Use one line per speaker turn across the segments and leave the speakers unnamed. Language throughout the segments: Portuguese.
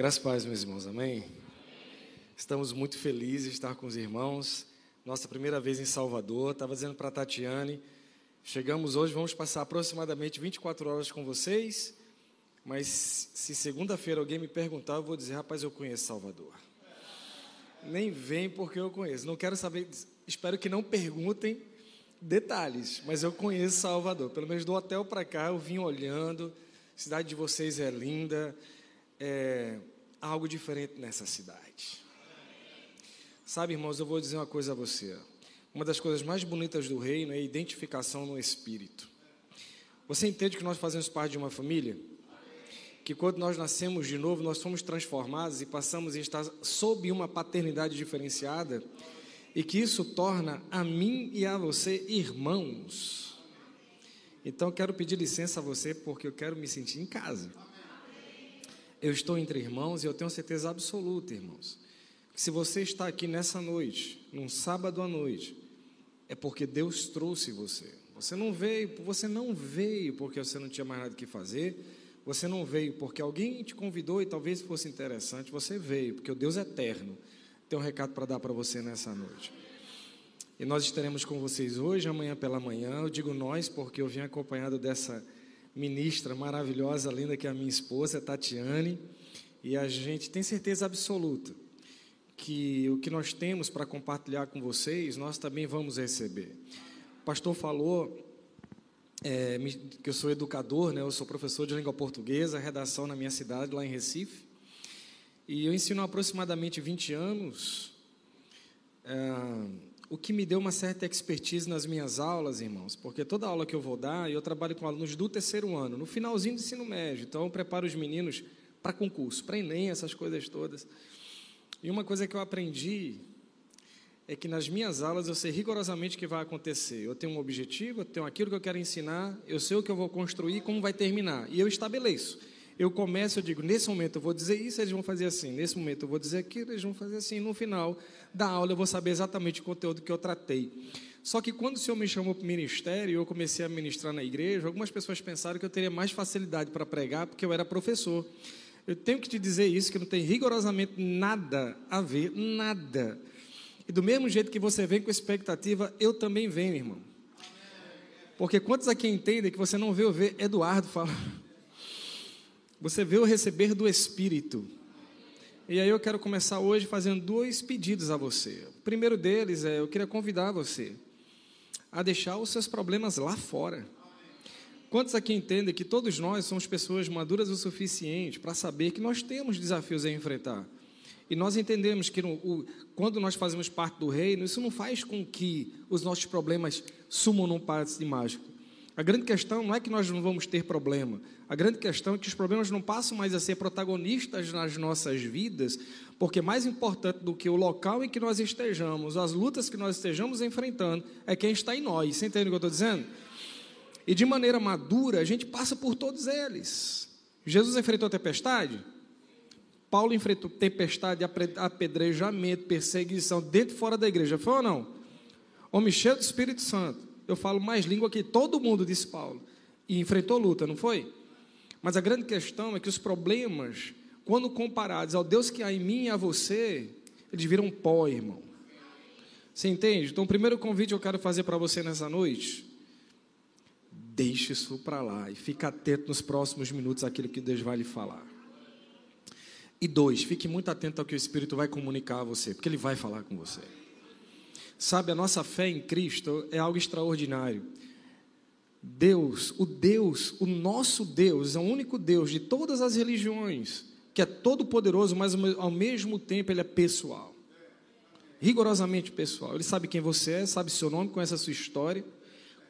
Graças a paz, meus irmãos, amém? Estamos muito felizes de estar com os irmãos. Nossa primeira vez em Salvador. Estava dizendo para a Tatiane, chegamos hoje, vamos passar aproximadamente 24 horas com vocês. Mas se segunda-feira alguém me perguntar, eu vou dizer, rapaz, eu conheço Salvador. Nem vem porque eu conheço. Não quero saber, espero que não perguntem detalhes, mas eu conheço Salvador. Pelo menos do hotel para cá eu vim olhando. A cidade de vocês é linda. É algo diferente nessa cidade. Sabe, irmãos, eu vou dizer uma coisa a você. Uma das coisas mais bonitas do reino é a identificação no espírito. Você entende que nós fazemos parte de uma família? Que quando nós nascemos de novo, nós somos transformados e passamos a estar sob uma paternidade diferenciada e que isso torna a mim e a você irmãos. Então quero pedir licença a você porque eu quero me sentir em casa. Eu estou entre irmãos e eu tenho certeza absoluta, irmãos, que se você está aqui nessa noite, num sábado à noite, é porque Deus trouxe você. Você não veio, você não veio porque você não tinha mais nada que fazer. Você não veio porque alguém te convidou e talvez fosse interessante. Você veio porque o Deus é eterno tem um recado para dar para você nessa noite. E nós estaremos com vocês hoje, amanhã pela manhã. Eu digo nós porque eu vim acompanhado dessa ministra maravilhosa, linda, que é a minha esposa, Tatiane. E a gente tem certeza absoluta que o que nós temos para compartilhar com vocês, nós também vamos receber. O pastor falou é, que eu sou educador, né? eu sou professor de língua portuguesa, redação na minha cidade, lá em Recife. E eu ensino há aproximadamente 20 anos, é, o que me deu uma certa expertise nas minhas aulas, irmãos, porque toda aula que eu vou dar, eu trabalho com alunos do terceiro ano, no finalzinho do ensino médio, então eu preparo os meninos para concurso, para Enem, essas coisas todas. E uma coisa que eu aprendi é que nas minhas aulas eu sei rigorosamente o que vai acontecer. Eu tenho um objetivo, eu tenho aquilo que eu quero ensinar, eu sei o que eu vou construir, como vai terminar, e eu estabeleço eu começo, eu digo, nesse momento eu vou dizer isso, eles vão fazer assim, nesse momento eu vou dizer aquilo, eles vão fazer assim, no final da aula eu vou saber exatamente o conteúdo que eu tratei. Só que quando o Senhor me chamou para o ministério e eu comecei a ministrar na igreja, algumas pessoas pensaram que eu teria mais facilidade para pregar porque eu era professor. Eu tenho que te dizer isso, que não tem rigorosamente nada a ver, nada. E do mesmo jeito que você vem com expectativa, eu também venho, irmão. Porque quantos aqui entendem que você não vê o ver Eduardo falar? Você vê o receber do Espírito. E aí eu quero começar hoje fazendo dois pedidos a você. O primeiro deles é: eu queria convidar você a deixar os seus problemas lá fora. Quantos aqui entendem que todos nós somos pessoas maduras o suficiente para saber que nós temos desafios a enfrentar? E nós entendemos que no, o, quando nós fazemos parte do reino, isso não faz com que os nossos problemas sumam num passe de mágico. A grande questão não é que nós não vamos ter problema. A grande questão é que os problemas não passam mais a ser protagonistas nas nossas vidas, porque mais importante do que o local em que nós estejamos, as lutas que nós estejamos enfrentando, é quem está em nós. Você entende o que eu estou dizendo? E de maneira madura, a gente passa por todos eles. Jesus enfrentou a tempestade? Paulo enfrentou tempestade, apedrejamento, perseguição, dentro e fora da igreja. Foi ou não? Homem cheio do Espírito Santo eu falo mais língua que todo mundo, disse Paulo. E enfrentou luta, não foi? Mas a grande questão é que os problemas, quando comparados ao Deus que há em mim e a você, eles viram pó, irmão. Você entende? Então, o primeiro convite que eu quero fazer para você nessa noite, deixe isso para lá e fique atento nos próximos minutos àquilo que Deus vai lhe falar. E dois, fique muito atento ao que o Espírito vai comunicar a você, porque ele vai falar com você. Sabe, a nossa fé em Cristo é algo extraordinário. Deus, o Deus, o nosso Deus, é o único Deus de todas as religiões, que é todo poderoso, mas ao mesmo tempo ele é pessoal. Rigorosamente pessoal. Ele sabe quem você é, sabe seu nome, conhece a sua história.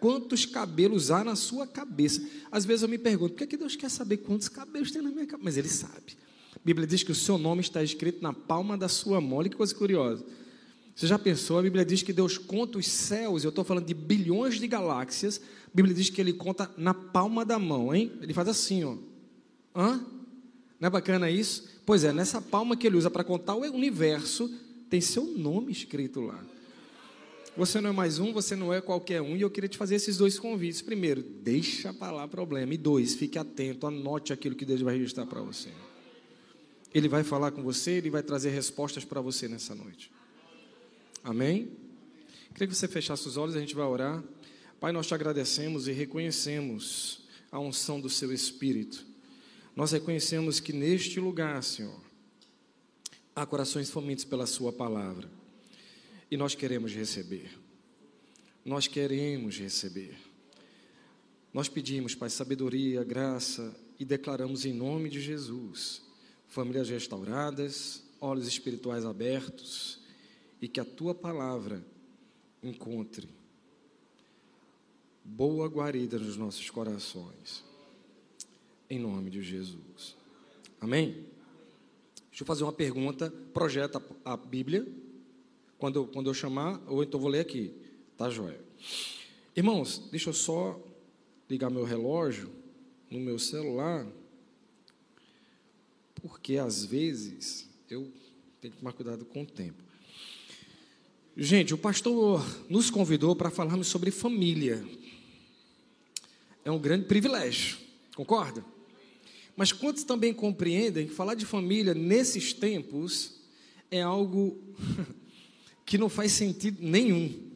Quantos cabelos há na sua cabeça? Às vezes eu me pergunto, por que, é que Deus quer saber quantos cabelos tem na minha cabeça? Mas Ele sabe. A Bíblia diz que o seu nome está escrito na palma da sua mão. Olha que coisa curiosa. Você já pensou? A Bíblia diz que Deus conta os céus, eu estou falando de bilhões de galáxias. A Bíblia diz que ele conta na palma da mão, hein? Ele faz assim, ó. Hã? Não é bacana isso? Pois é, nessa palma que ele usa para contar o universo, tem seu nome escrito lá. Você não é mais um, você não é qualquer um, e eu queria te fazer esses dois convites. Primeiro, deixa para lá problema. E dois, fique atento, anote aquilo que Deus vai registrar para você. Ele vai falar com você, ele vai trazer respostas para você nessa noite. Amém? Queria que você fechasse os olhos, a gente vai orar. Pai, nós te agradecemos e reconhecemos a unção do seu Espírito. Nós reconhecemos que neste lugar, Senhor, há corações famintos pela Sua palavra. E nós queremos receber. Nós queremos receber. Nós pedimos, Pai, sabedoria, graça e declaramos em nome de Jesus famílias restauradas, olhos espirituais abertos e que a tua palavra encontre boa guarida nos nossos corações. Em nome de Jesus. Amém? Deixa eu fazer uma pergunta. Projeta a Bíblia. Quando, quando eu chamar, ou então vou ler aqui. Tá, Joel? Irmãos, deixa eu só ligar meu relógio no meu celular porque às vezes eu tenho que tomar cuidado com o tempo. Gente, o pastor nos convidou para falarmos sobre família. É um grande privilégio, concorda? Mas quantos também compreendem que falar de família nesses tempos é algo que não faz sentido nenhum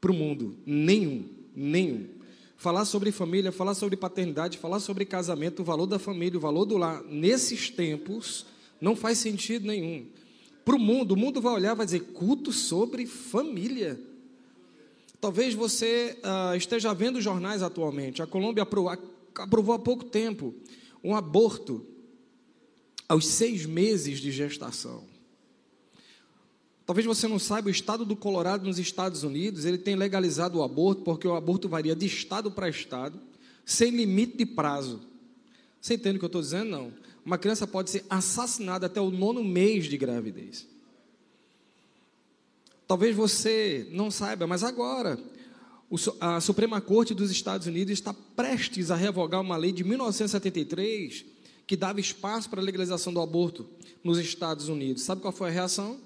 para o mundo, nenhum, nenhum falar sobre família, falar sobre paternidade, falar sobre casamento, o valor da família, o valor do lar, nesses tempos, não faz sentido nenhum. Para o mundo, o mundo vai olhar vai dizer culto sobre família. Talvez você uh, esteja vendo jornais atualmente. A Colômbia aprovou, aprovou há pouco tempo um aborto aos seis meses de gestação. Talvez você não saiba, o estado do Colorado nos Estados Unidos, ele tem legalizado o aborto, porque o aborto varia de estado para estado, sem limite de prazo. Você entende o que eu estou dizendo? Não. Uma criança pode ser assassinada até o nono mês de gravidez. Talvez você não saiba, mas agora a Suprema Corte dos Estados Unidos está prestes a revogar uma lei de 1973 que dava espaço para a legalização do aborto nos Estados Unidos. Sabe qual foi a reação?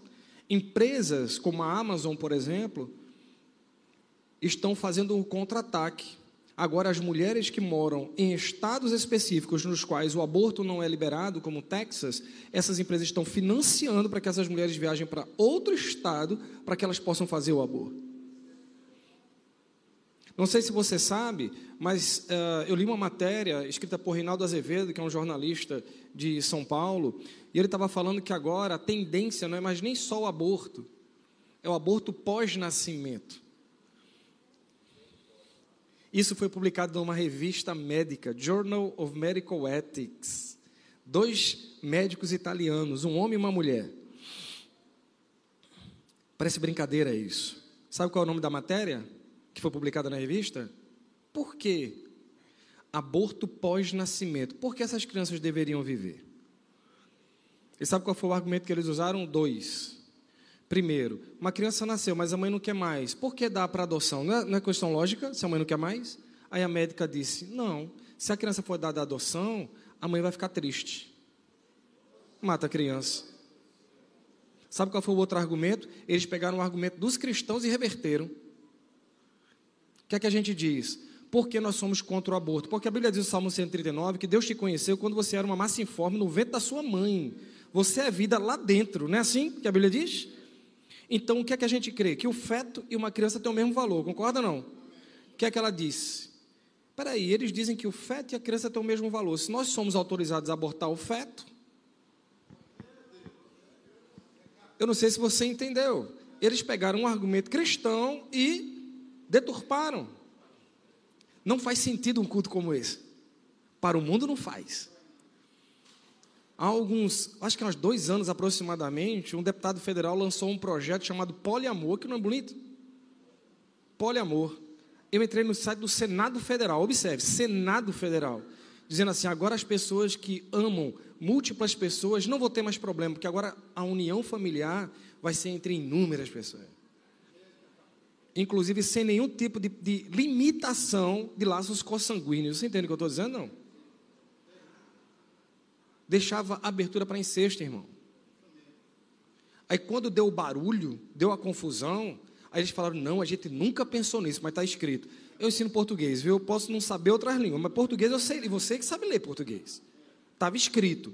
Empresas como a Amazon, por exemplo, estão fazendo um contra-ataque. Agora, as mulheres que moram em estados específicos nos quais o aborto não é liberado, como Texas, essas empresas estão financiando para que essas mulheres viajem para outro estado para que elas possam fazer o aborto. Não sei se você sabe, mas uh, eu li uma matéria escrita por Reinaldo Azevedo, que é um jornalista de São Paulo, e ele estava falando que agora a tendência não é mais nem só o aborto, é o aborto pós-nascimento. Isso foi publicado numa revista médica, Journal of Medical Ethics. Dois médicos italianos, um homem e uma mulher. Parece brincadeira isso. Sabe qual é o nome da matéria que foi publicada na revista? Por quê? Aborto pós-nascimento. Por que essas crianças deveriam viver? E sabe qual foi o argumento que eles usaram? Dois. Primeiro, uma criança nasceu, mas a mãe não quer mais. Por que dá para adoção? Não é, não é questão lógica, se a mãe não quer mais? Aí a médica disse: não, se a criança for dada à adoção, a mãe vai ficar triste. Mata a criança. Sabe qual foi o outro argumento? Eles pegaram o argumento dos cristãos e reverteram. O que é que a gente diz? Por que nós somos contra o aborto? Porque a Bíblia diz no Salmo 139 que Deus te conheceu quando você era uma massa informe no ventre da sua mãe. Você é vida lá dentro, não é assim que a Bíblia diz? Então, o que é que a gente crê? Que o feto e uma criança têm o mesmo valor, concorda ou não? O que é que ela disse? Espera aí, eles dizem que o feto e a criança têm o mesmo valor. Se nós somos autorizados a abortar o feto, eu não sei se você entendeu. Eles pegaram um argumento cristão e deturparam. Não faz sentido um culto como esse. Para o mundo não faz. Há alguns, acho que há uns dois anos aproximadamente, um deputado federal lançou um projeto chamado Poliamor, que não é bonito? Poliamor. Eu entrei no site do Senado Federal, observe, Senado Federal, dizendo assim: agora as pessoas que amam múltiplas pessoas não vão ter mais problema, porque agora a união familiar vai ser entre inúmeras pessoas. Inclusive sem nenhum tipo de, de limitação de laços consanguíneos. Você entende o que eu estou dizendo? Não deixava abertura para incesto, irmão. Aí quando deu o barulho, deu a confusão, aí eles falaram: não, a gente nunca pensou nisso, mas está escrito. Eu ensino português, viu? Eu posso não saber outras línguas, mas português eu sei, e você que sabe ler português. Estava escrito.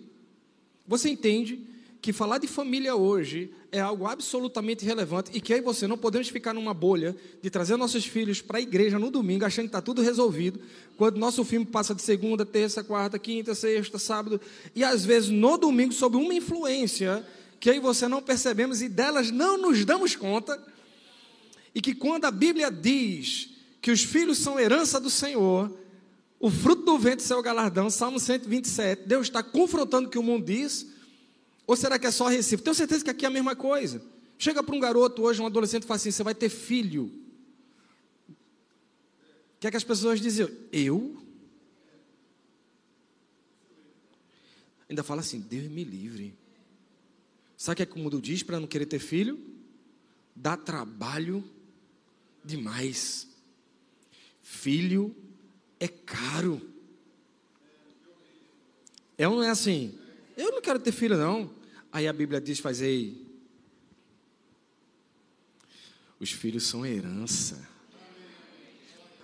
Você entende que falar de família hoje é algo absolutamente relevante e que aí você não podemos ficar numa bolha de trazer nossos filhos para a igreja no domingo achando que está tudo resolvido, quando nosso filme passa de segunda, terça, quarta, quinta, sexta, sábado e às vezes no domingo sob uma influência que aí você não percebemos e delas não nos damos conta e que quando a Bíblia diz que os filhos são herança do Senhor, o fruto do vento é o galardão, Salmo 127, Deus está confrontando o que o mundo diz ou será que é só Recife? Tenho certeza que aqui é a mesma coisa. Chega para um garoto hoje, um adolescente, e fala assim: você vai ter filho. O que é que as pessoas diziam? Eu? Ainda fala assim: Deus me livre. Sabe o que é que o mundo diz para não querer ter filho? Dá trabalho demais. Filho é caro. É ou não é assim? Eu não quero ter filho, não. Aí a Bíblia diz: fazei. Os filhos são herança.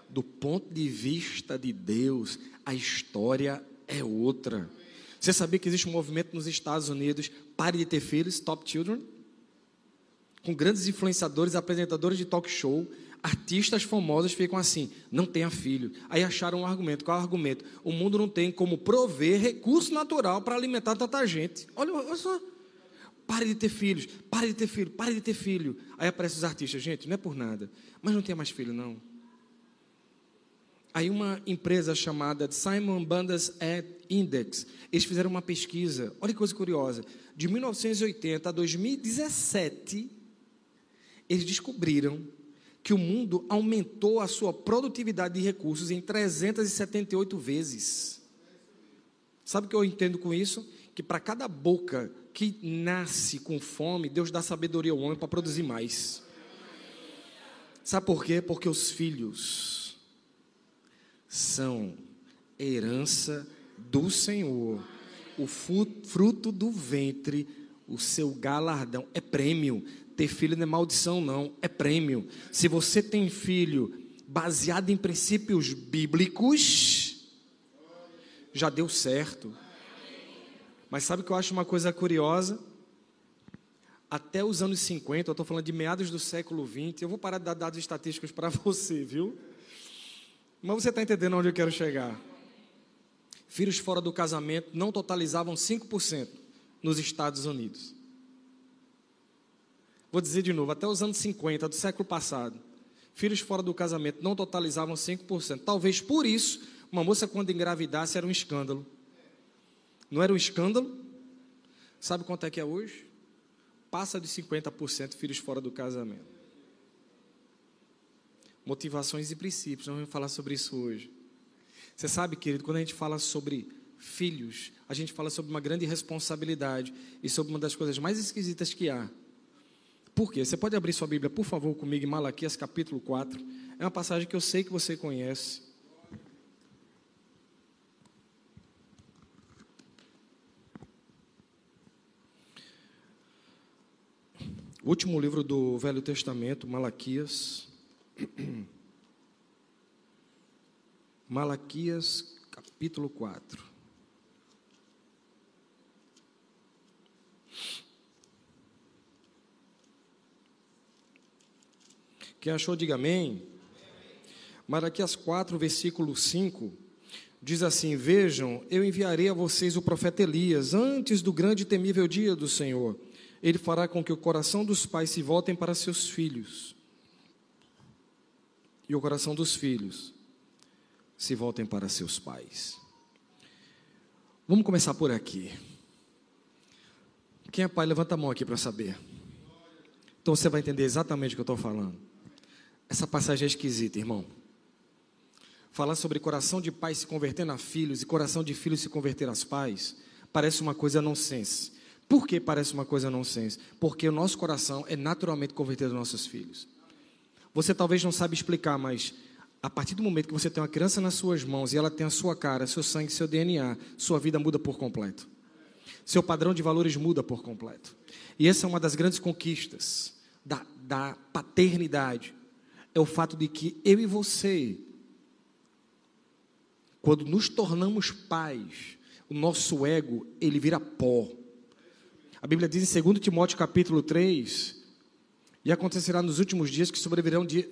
Do ponto de vista de Deus, a história é outra. Você sabia que existe um movimento nos Estados Unidos, pare de ter filhos, Stop Children? Com grandes influenciadores, apresentadores de talk show, artistas famosos ficam assim, não tenha filho. Aí acharam um argumento. Qual é o argumento? O mundo não tem como prover recurso natural para alimentar tanta gente. Olha, olha só. Pare de ter filhos, pare de ter filho, pare de ter filho. Aí aparecem os artistas, gente, não é por nada, mas não tenha mais filho, não. Aí uma empresa chamada Simon Bandas Index, eles fizeram uma pesquisa, olha que coisa curiosa, de 1980 a 2017, eles descobriram que o mundo aumentou a sua produtividade de recursos em 378 vezes. Sabe o que eu entendo com isso? Que para cada boca que nasce com fome, Deus dá sabedoria ao homem para produzir mais. Sabe por quê? Porque os filhos são herança do Senhor. O fruto do ventre, o seu galardão é prêmio. Ter filho não é maldição, não, é prêmio. Se você tem filho baseado em princípios bíblicos, já deu certo. Mas sabe que eu acho uma coisa curiosa? Até os anos 50, eu estou falando de meados do século 20, eu vou parar de dar dados estatísticos para você, viu? Mas você está entendendo onde eu quero chegar. Filhos fora do casamento não totalizavam 5% nos Estados Unidos. Vou dizer de novo, até os anos 50 do século passado, filhos fora do casamento não totalizavam 5%. Talvez por isso, uma moça quando engravidasse era um escândalo. Não era um escândalo? Sabe quanto é que é hoje? Passa de 50% filhos fora do casamento. Motivações e princípios, nós vamos falar sobre isso hoje. Você sabe, querido, quando a gente fala sobre filhos, a gente fala sobre uma grande responsabilidade e sobre uma das coisas mais esquisitas que há. Por quê? Você pode abrir sua Bíblia, por favor, comigo em Malaquias capítulo 4. É uma passagem que eu sei que você conhece. O último livro do Velho Testamento, Malaquias. Malaquias, capítulo 4. Quem achou, diga amém. Malaquias 4, versículo 5, diz assim: Vejam, eu enviarei a vocês o profeta Elias antes do grande e temível dia do Senhor ele fará com que o coração dos pais se voltem para seus filhos e o coração dos filhos se voltem para seus pais. Vamos começar por aqui. Quem é pai, levanta a mão aqui para saber. Então você vai entender exatamente o que eu estou falando. Essa passagem é esquisita, irmão. Falar sobre coração de pai se converter a filhos e coração de filhos se converter aos pais parece uma coisa nonsense. Por que parece uma coisa nonsense? Porque o nosso coração é naturalmente convertido aos nossos filhos. Você talvez não sabe explicar, mas a partir do momento que você tem uma criança nas suas mãos e ela tem a sua cara, seu sangue, seu DNA, sua vida muda por completo. Seu padrão de valores muda por completo. E essa é uma das grandes conquistas da, da paternidade. É o fato de que eu e você, quando nos tornamos pais, o nosso ego, ele vira pó A Bíblia diz em 2 Timóteo capítulo 3, e acontecerá nos últimos dias que sobrevirão dias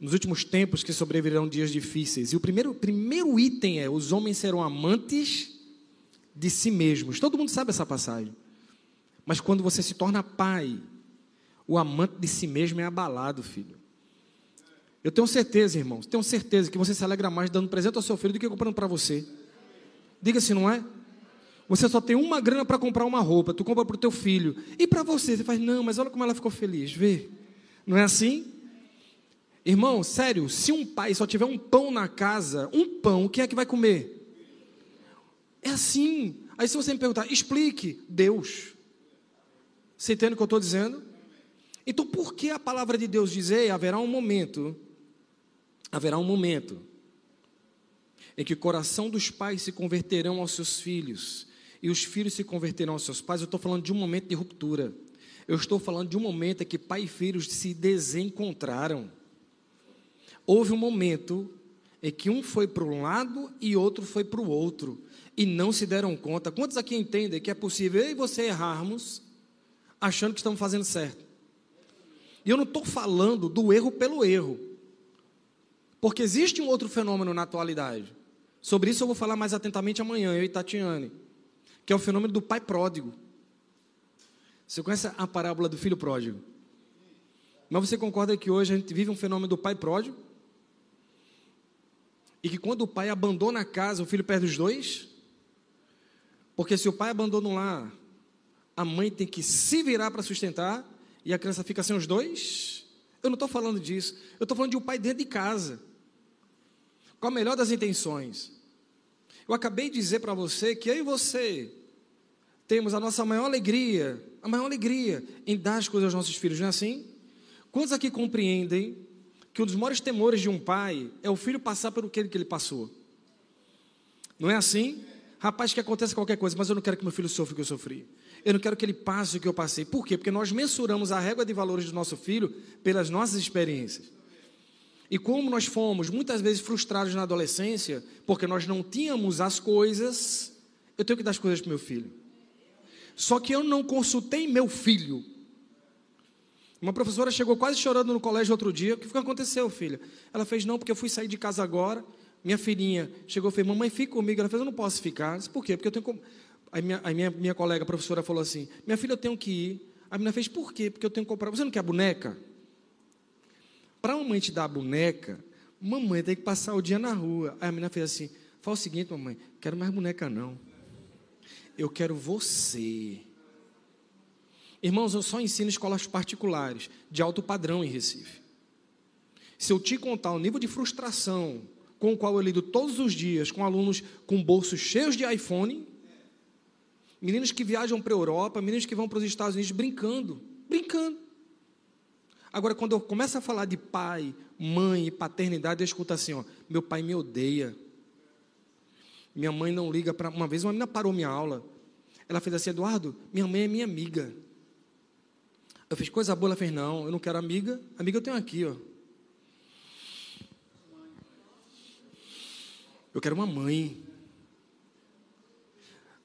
nos últimos tempos que sobrevirão dias difíceis. E o primeiro, primeiro item é: os homens serão amantes de si mesmos. Todo mundo sabe essa passagem. Mas quando você se torna pai, o amante de si mesmo é abalado, filho. Eu tenho certeza, irmãos, tenho certeza que você se alegra mais dando presente ao seu filho do que comprando para você. Diga se não é? Você só tem uma grana para comprar uma roupa, tu compra para o teu filho. E para você, você faz, não, mas olha como ela ficou feliz, vê. Não é assim? Irmão, sério, se um pai só tiver um pão na casa, um pão, quem é que vai comer? É assim. Aí se você me perguntar, explique, Deus. Você entende o que eu estou dizendo? Então por que a palavra de Deus diz, haverá um momento, haverá um momento, em que o coração dos pais se converterão aos seus filhos, e os filhos se converterão aos seus pais. Eu estou falando de um momento de ruptura. Eu estou falando de um momento em que pai e filhos se desencontraram. Houve um momento em que um foi para um lado e outro foi para o outro, e não se deram conta. Quantos aqui entendem que é possível eu e você errarmos achando que estamos fazendo certo? E eu não estou falando do erro pelo erro, porque existe um outro fenômeno na atualidade. Sobre isso eu vou falar mais atentamente amanhã, eu e Tatiane, que é o fenômeno do pai pródigo. Você conhece a parábola do filho pródigo? Mas você concorda que hoje a gente vive um fenômeno do pai pródigo? E que quando o pai abandona a casa, o filho perde os dois? Porque se o pai abandona lar, a mãe tem que se virar para sustentar e a criança fica sem os dois? Eu não estou falando disso. Eu estou falando de um pai dentro de casa. Com a melhor das intenções. Eu acabei de dizer para você que eu e você temos a nossa maior alegria, a maior alegria em dar as coisas aos nossos filhos, não é assim? Quantos aqui compreendem que um dos maiores temores de um pai é o filho passar pelo que ele passou. Não é assim? Rapaz, que aconteça qualquer coisa, mas eu não quero que meu filho sofra o que eu sofri. Eu não quero que ele passe o que eu passei. Por quê? Porque nós mensuramos a régua de valores do nosso filho pelas nossas experiências. E como nós fomos muitas vezes frustrados na adolescência, porque nós não tínhamos as coisas, eu tenho que dar as coisas para meu filho. Só que eu não consultei meu filho uma professora chegou quase chorando no colégio outro dia. O que aconteceu, filha? Ela fez, não, porque eu fui sair de casa agora. Minha filhinha chegou e fez, mamãe, fica comigo. Ela fez, eu não posso ficar. disse, por quê? Porque eu tenho como. Aí minha, minha, minha colega, a professora, falou assim: minha filha, eu tenho que ir. A menina fez, por quê? Porque eu tenho que comprar. Você não quer boneca? Para a mamãe te dar a boneca, mamãe tem que passar o dia na rua. Aí a menina fez assim: fala o seguinte, mamãe, quero mais boneca não. Eu quero você. Irmãos, eu só ensino escolas particulares, de alto padrão em Recife. Se eu te contar o nível de frustração com o qual eu lido todos os dias com alunos com bolsos cheios de iPhone, meninos que viajam para a Europa, meninos que vão para os Estados Unidos brincando, brincando. Agora, quando eu começo a falar de pai, mãe e paternidade, eu escuto assim: ó, meu pai me odeia. Minha mãe não liga para. Uma vez uma menina parou minha aula. Ela fez assim: Eduardo, minha mãe é minha amiga. Eu fiz coisa boa, ela fez, não, eu não quero amiga. Amiga eu tenho aqui, ó. Eu quero uma mãe.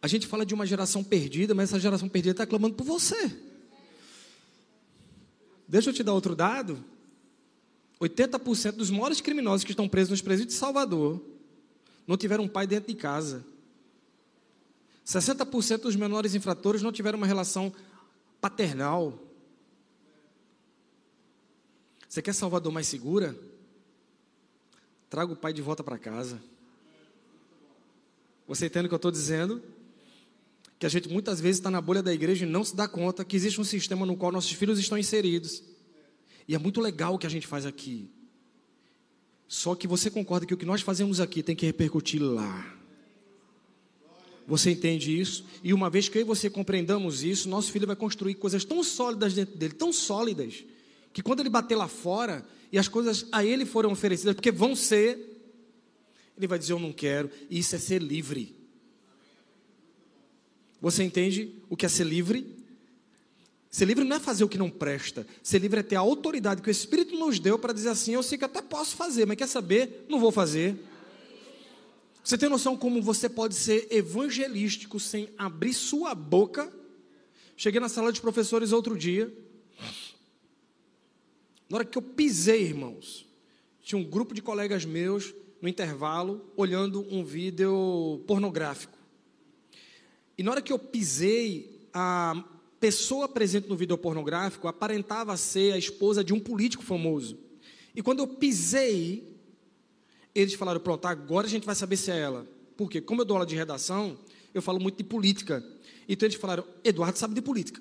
A gente fala de uma geração perdida, mas essa geração perdida está clamando por você. Deixa eu te dar outro dado. 80% dos maiores criminosos que estão presos nos presídios de Salvador não tiveram um pai dentro de casa. 60% dos menores infratores não tiveram uma relação paternal. Você quer Salvador mais segura? Traga o pai de volta para casa. Você entende o que eu estou dizendo? Que a gente muitas vezes está na bolha da igreja e não se dá conta que existe um sistema no qual nossos filhos estão inseridos. E é muito legal o que a gente faz aqui. Só que você concorda que o que nós fazemos aqui tem que repercutir lá. Você entende isso? E uma vez que eu e você compreendamos isso, nosso filho vai construir coisas tão sólidas dentro dele, tão sólidas, que quando ele bater lá fora e as coisas a ele foram oferecidas, porque vão ser, ele vai dizer: Eu não quero. E isso é ser livre. Você entende o que é ser livre? Ser livre não é fazer o que não presta. Ser livre é ter a autoridade que o Espírito nos deu para dizer assim: Eu sei que até posso fazer, mas quer saber? Não vou fazer. Você tem noção como você pode ser evangelístico sem abrir sua boca? Cheguei na sala de professores outro dia. Na hora que eu pisei, irmãos, tinha um grupo de colegas meus no intervalo olhando um vídeo pornográfico. E na hora que eu pisei, a pessoa presente no vídeo pornográfico aparentava ser a esposa de um político famoso. E quando eu pisei, eles falaram: pronto, agora a gente vai saber se é ela. Porque, como eu dou aula de redação, eu falo muito de política. Então eles falaram: Eduardo sabe de política.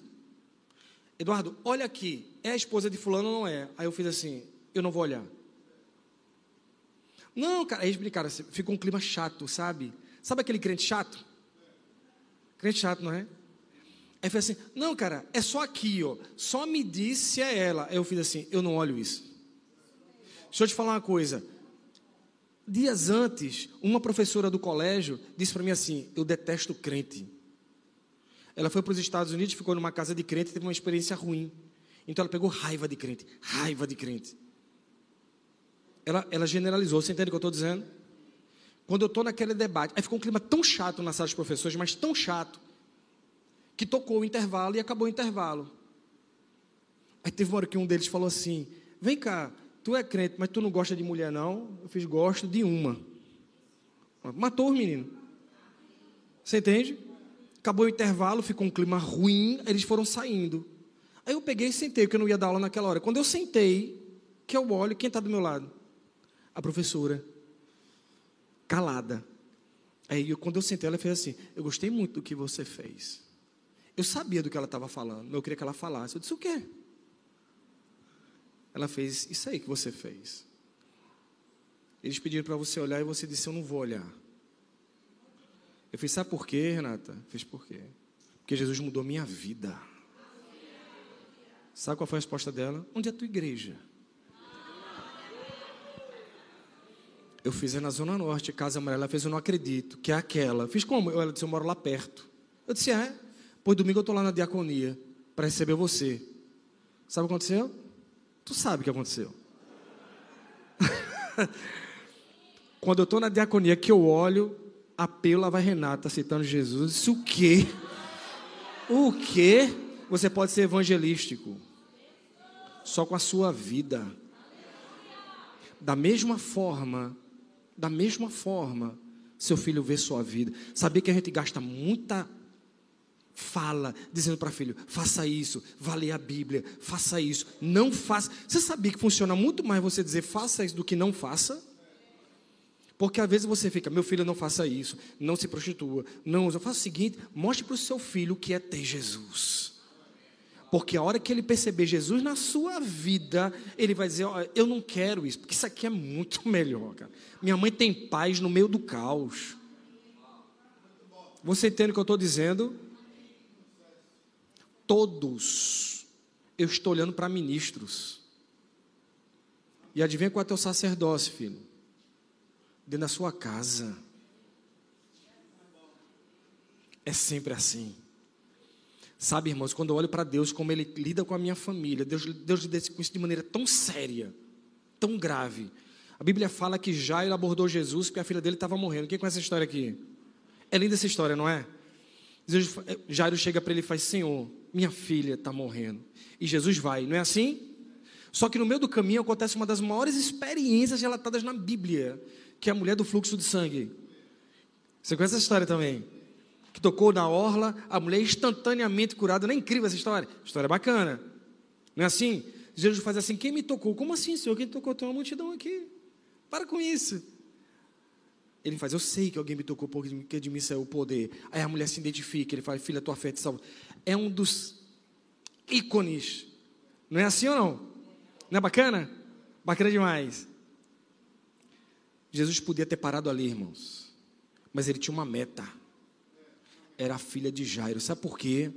Eduardo, olha aqui, é a esposa de Fulano ou não é? Aí eu fiz assim: eu não vou olhar. Não, cara, aí explicaram assim, ficou um clima chato, sabe? Sabe aquele crente chato? Crente chato, não é? Aí foi assim, não, cara, é só aqui, ó. Só me diz se é ela. Aí eu fiz assim, eu não olho isso. Deixa eu te falar uma coisa. Dias antes, uma professora do colégio disse para mim assim: Eu detesto crente. Ela foi para os Estados Unidos, ficou numa casa de crente e teve uma experiência ruim. Então ela pegou raiva de crente, raiva de crente. Ela, ela generalizou, você entende o que eu estou dizendo? Quando eu estou naquele debate, aí ficou um clima tão chato na sala dos professores, mas tão chato, que tocou o intervalo e acabou o intervalo. Aí teve uma hora que um deles falou assim: Vem cá, tu é crente, mas tu não gosta de mulher, não? Eu fiz, gosto de uma. Matou os meninos. Você entende? Acabou o intervalo, ficou um clima ruim, eles foram saindo. Aí eu peguei e sentei, porque eu não ia dar aula naquela hora. Quando eu sentei, que eu olho, quem está do meu lado? A professora. Calada. Aí eu, quando eu sentei, ela fez assim: Eu gostei muito do que você fez. Eu sabia do que ela estava falando, eu queria que ela falasse. Eu disse: O quê? Ela fez isso aí que você fez. Eles pediram para você olhar e você disse: Eu não vou olhar. Eu fiz: Sabe por quê, Renata? Fiz por quê? Porque Jesus mudou minha vida. Sabe qual foi a resposta dela? Onde é a tua igreja? Eu fiz é na Zona Norte, Casa Amarela. Ela fez, eu não acredito, que é aquela. Fiz como? Ela disse, eu moro lá perto. Eu disse, é. Pois domingo eu estou lá na diaconia para receber você. Sabe o que aconteceu? Tu sabe o que aconteceu. Quando eu estou na diaconia, que eu olho, a pela vai Renata citando Jesus. Isso o quê? O quê? Você pode ser evangelístico. Só com a sua vida. Da mesma forma, da mesma forma, seu filho vê sua vida. Sabia que a gente gasta muita fala dizendo para filho: faça isso, vá ler a Bíblia, faça isso, não faça. Você sabia que funciona muito mais você dizer faça isso do que não faça? Porque às vezes você fica, meu filho, não faça isso, não se prostitua, não usa. Faça o seguinte: mostre para o seu filho o que é ter Jesus. Porque a hora que ele perceber Jesus na sua vida, ele vai dizer: oh, Eu não quero isso, porque isso aqui é muito melhor. Cara. Minha mãe tem paz no meio do caos. Você entende o que eu estou dizendo? Todos, eu estou olhando para ministros. E adivinha qual é o teu sacerdócio, filho? Dentro da sua casa. É sempre assim. Sabe, irmãos, quando eu olho para Deus, como Ele lida com a minha família, Deus, Deus lida com isso de maneira tão séria, tão grave. A Bíblia fala que Jairo abordou Jesus porque a filha dele estava morrendo. Quem conhece essa história aqui? É linda essa história, não é? Jairo chega para ele e faz: Senhor, minha filha está morrendo. E Jesus vai, não é assim? Só que no meio do caminho acontece uma das maiores experiências relatadas na Bíblia, que é a mulher do fluxo de sangue. Você conhece essa história também? que tocou na orla, a mulher instantaneamente curada. Não é incrível essa história? História bacana. Não é assim? Jesus faz assim: quem me tocou? Como assim, Senhor? Quem tocou? Tem uma multidão aqui. Para com isso. Ele faz, eu sei que alguém me tocou porque de mim saiu o poder. Aí a mulher se identifica, ele fala, filha, tua fé te salva. É um dos ícones. Não é assim ou não? Não é bacana? Bacana demais. Jesus podia ter parado ali, irmãos. Mas ele tinha uma meta era a filha de Jairo. Sabe por quê?